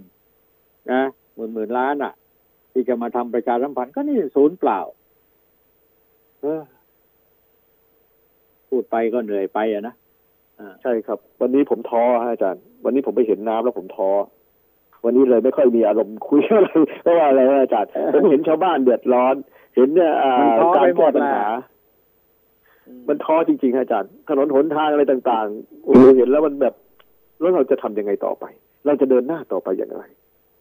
ๆนะหมื่นหมื่นล้านอะ ที่จะมาทำประชาสัมพันธ์ก็นี่ศูนย์เปล่า เออ พูดไปก็เหนื่อยไปอะนะอ่าใช่ครับ วันนี้ผมท้อฮะอาจารย์ วันนี้ผมไปเห็นน้ำแล้วผมท้อวันนี้เลยไม่ค่อยมีอารมณ์คุยอะไรเพราะว่าอะไรฮะอาจารย์ผมเห็นชาวบ้านเดือดร้อน เห็นเนี่ยอ่ามันท้อการไปหมแก้ดปัญแหละหา มันท้อจริงๆฮะอาจารย์ถนนหนทางอะไรต่างๆโอ้โหเห็นแล้วมันแบบแล้วเราจะทำยังไงต่อไป เราจะเดินหน้าต่อไปอย่างไร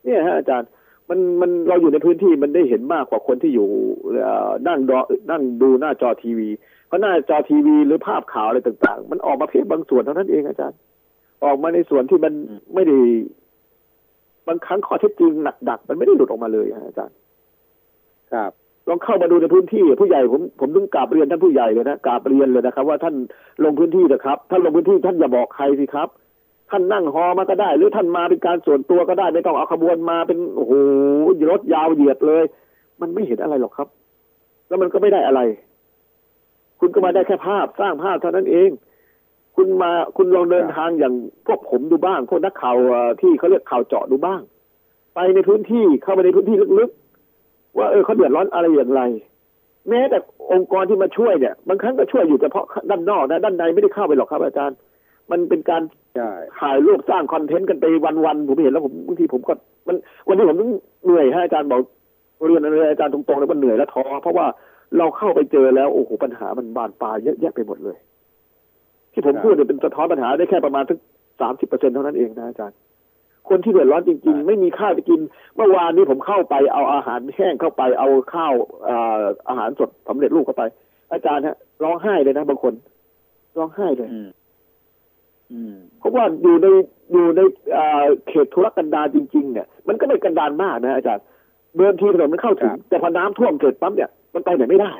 เนี่ยฮะอาจารย์ มันมันเราอยู่ในพื้นที่มันได้เห็นมากกว่าคนที่อยู่เอ่อนั่งดอนั่งดูหน้าจอทีวี เพราะหน้าจอทีวีหรือภาพข่าวอะไรต่างๆ มันออกมาเพียงบางส่วนเท่านั้นเองอาจารย์ ออกมาในส่วนที่มันไม่ได้บางครั้งข้อเท็จจริงหนักๆมันไม่ได้หลุดออกมาเลยฮะอาจารย์ ครับลองเข้ามาดูในพื้นที่ผู้ใหญ่ผมผมต้องกราบเรียนท่านผู้ใหญ่เลยนะกราบเรียนเลยนะครับ ว่าท่านลงพื้นที่นะครับท่านลงพื้นที่ท่านอย่าบอกใครสิครับ ท่านนั่งฮอมาก็ได้ หรือท่านมาเป็นการส่วนตัวก็ได้ไม่ต้องเอาขบวนมาเป็นโอ้โหรถยาวเหยียดเลย มันไม่เห็นอะไรหรอกครับ แล้วมันก็ไม่ได้อะไร คุณก็มาได้แค่ภาพสร้างภาพเท่านั้นเอง คุณมาคุณลองเดินทางอย่างพวกผมดูบ้าง พวกนักข่าวที่เขาเรียกข่าวเจาะดูบ้าง ไปในพื้นที่เข้าไปในพื้นที่ลึกๆว่าเออเขาเดือดร้อนอะไรอย่างไร แม้แต่องค์กรที่มาช่วยเนี่ยบางครั้งก็ช่วยอยู่เฉพาะด้านนอกนะด้านในไม่ได้เข้าไปหรอกครับอาจารย์ มันเป็นการใช่ถ่ายรูปสร้างคอนเทนต์กันไปวันๆผมเห็นแล้วผมบางทีผมก็มันวันนี้ผมต้องเหนื่อยให้อาจารย์บอกเรียนอะไรอาจารย์ตรงๆแล้วมันเหนื่อยและท้อเพราะว่าเราเข้าไปเจอแล้วโอ้โหปัญหามันบานปลายเยอะแยะไปหมดเลย ที่ผมพูดเนี่ยเป็นสะท้อนปัญหาได้แค่ประมาณสักสามสิบเปอร์เซ็นเท่านั้นเองนะอาจารย์ คนที่เดือดร้อนจริง ๆ ไม่มีข้าวไปกิน เมื่อวานนี้ผมเข้าไปเอาอาหารแห้งเข้าไปเอาข้าวอ่าอาหารสดสำเร็จรูปเข้าไป อาจารย์ฮะร้องไห้เลยนะบางคน ร้องไห้เลยอืมอืม เพราะว่าอยู่ในอยู่ในอ่าเขตธุรกันดารจริง ๆ เนี่ย มันก็ไม่กันดารมากนะอาจารย์เดินทีถนนมันเข้าถึงครับแต่พอน้ำท่วมเกิดปั๊บเนี่ยมันไปไหนไม่ได้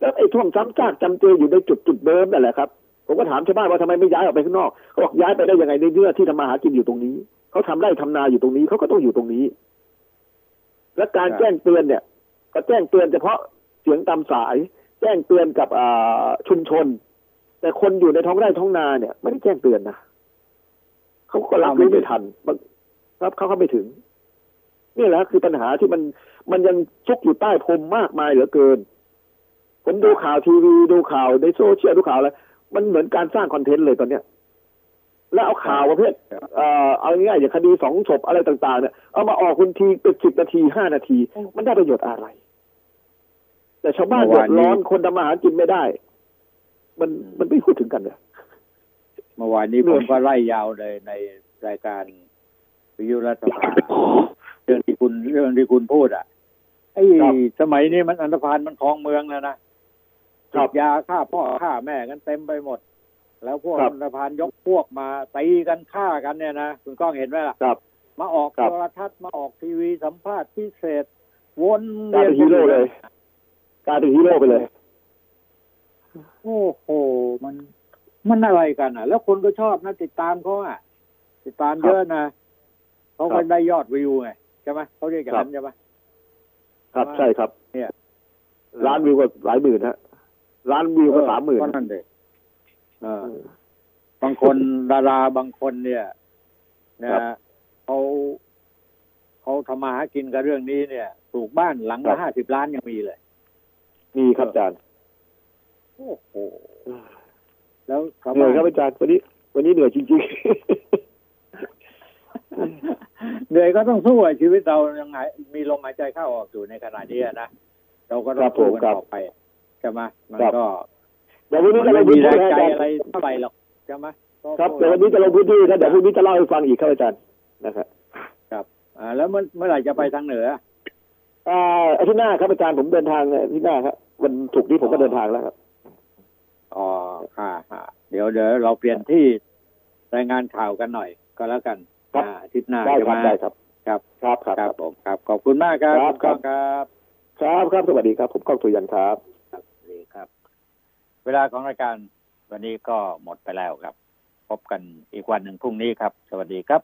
แล้วไอ้ท่วมซ้ำซากจำเจอยู่ในจุดจุดเดิมนั่นแหละครับผมก็ถามชาวบ้านว่าทำไมไม่ย้ายออกไปข้างนอกเขาบอกย้ายไปได้ยังไงในเนื้อที่ทำมาหากินอยู่ตรงนี้เขาทำไร่ทำนาอยู่ตรงนี้เขาก็ต้องอยู่ตรงนี้ และการครับแจ้งเตือนเนี่ย ก็แจ้งเตือนเฉพาะเสียงตามสาย แจ้งเตือนกับอ่าชุมชน แต่คนอยู่ในท้องไร่ท้องนาเนี่ย ไม่ได้แจ้งเตือนนะเขาก็รับรู้ไม่ทันบางรับเขาเข้าไม่ถึง นี่แหละคือปัญหาที่มันมันยังซุกอยู่ใต้พรมมากมายเหลือเกิน ผมดูข่าวทีวีดูข่าวในโซเชียลดูข่าวอะไรมันเหมือนการสร้างคอนเทนต์เลยตอนเนี้ยแล้วเอาข่าวประเภทเอ่อเอาง่ายๆอย่างคดีสองศพอะไรต่าง ๆ เนี่ยเอามาออกคุณทีเป็นสิบนาทีห้านาที มันได้ประโยชน์อะไร แต่ชาวบ้านเมื่เดืออวานดนี้ร้อนคนทำมาหากินไม่ได้ มันมันไม่พูดถึงกันเลยเมื่อวานนี้เหนื่ผอยมก็ไล่ยาวเลยในรายการวิทยุรัฐบาลเรื่องที่คุณเรื่องที่คุณพูดอะไอ้ครับสมัยนี้มันอันธพาลมันคลองเมืองแล้วนะติครัดบยาฆ่าพ่อฆ่าแม่กันเต็มไปหมด แล้วพวกครับอันธพาลยกพวกมาตีกันฆ่ากันเนี่ยนะคุณก้องเห็นไหมล่ะครับ มาออกครับโทรทัศน์มาออกทีวีสัมภาษณ์พิเศษวนกลายเป็นฮีโร่เลยกลายเป็นฮีโร่ไปเลย โอ้โหมันมันอะไรกันอะ แล้วคนก็ชอบนะติดตามเขาอะ ติดตามเยอะนะเขาครัก็บได้ยอดวิวไงใช่ไหมเขาเรียกอย่างนั้นใช่ไหมครับว่าใช่ครับ เนี่ยล้านวิวก็หลายหมื่นฮะล้านวิวก็สามหมื่นก็นั่นเด็เออบางคนดาราบางคนเนี่ยนะครับเขาเขาทำมาหากินกับเรื่องนี้เนี่ยปลูกบ้านหลังครัละบห้าสิบล้านยังมีเลยมีครับอาจารย์ โอ้โหแล้วชาวเหนื่บ้าอยนครับอาจารย์วันนี้ วันนี้เหนื่อยจริงเหนื่อยก็ต้องสู้อะชีวิตเรายังไงมีลมหายใจเข้าออกอยู่ในขณะนี้อะนะเราก็ต้อครังบสู้ผมกันครับต่อไปใช่ไหมมันครับก็ๆเดี๋ยววันนี้มันจะลไม่งพื้มีนแรที่งนะใจอาจารย์อะไรเท่าไหร่หรอกใช่ไหมก็ครับก็เดี๋ยววันนี้จะลงพื้นที่นะเดี๋ยวพรุ่งนี้จะเล่าให้ฟังอีกครับอาจารย์นะครับครับอ่าแล้วเมื่อเมื่อไหร่จะไปทางเหนืออ่าอาทิตย์หน้าครับอาจารย์ผมเดินทางอาทิตย์หน้าครับวันศุกร์นี้ผมก็เดินทางแล้วครับ อ๋อค่ะค่ะเดี๋ยวเดี๋ยวเราเปลี่ยนที่รายงานข่าวกันหน่อย ก็แล้วกันครับอ่าอาทิตย์หน้าได้ใช่คไหมรับได้ครับครับครับครับครับผมครับ ขอบคุณมากครับครับณก้องครับครับครับสวัสดีครับ ผมก้องสุยันครับครับสวัสดีครับ เวลาของรายการวันนี้ก็หมดไปแล้วครับ พบกันอีกวันหนึ่งพรุ่งนี้ครับ สวัสดีครับ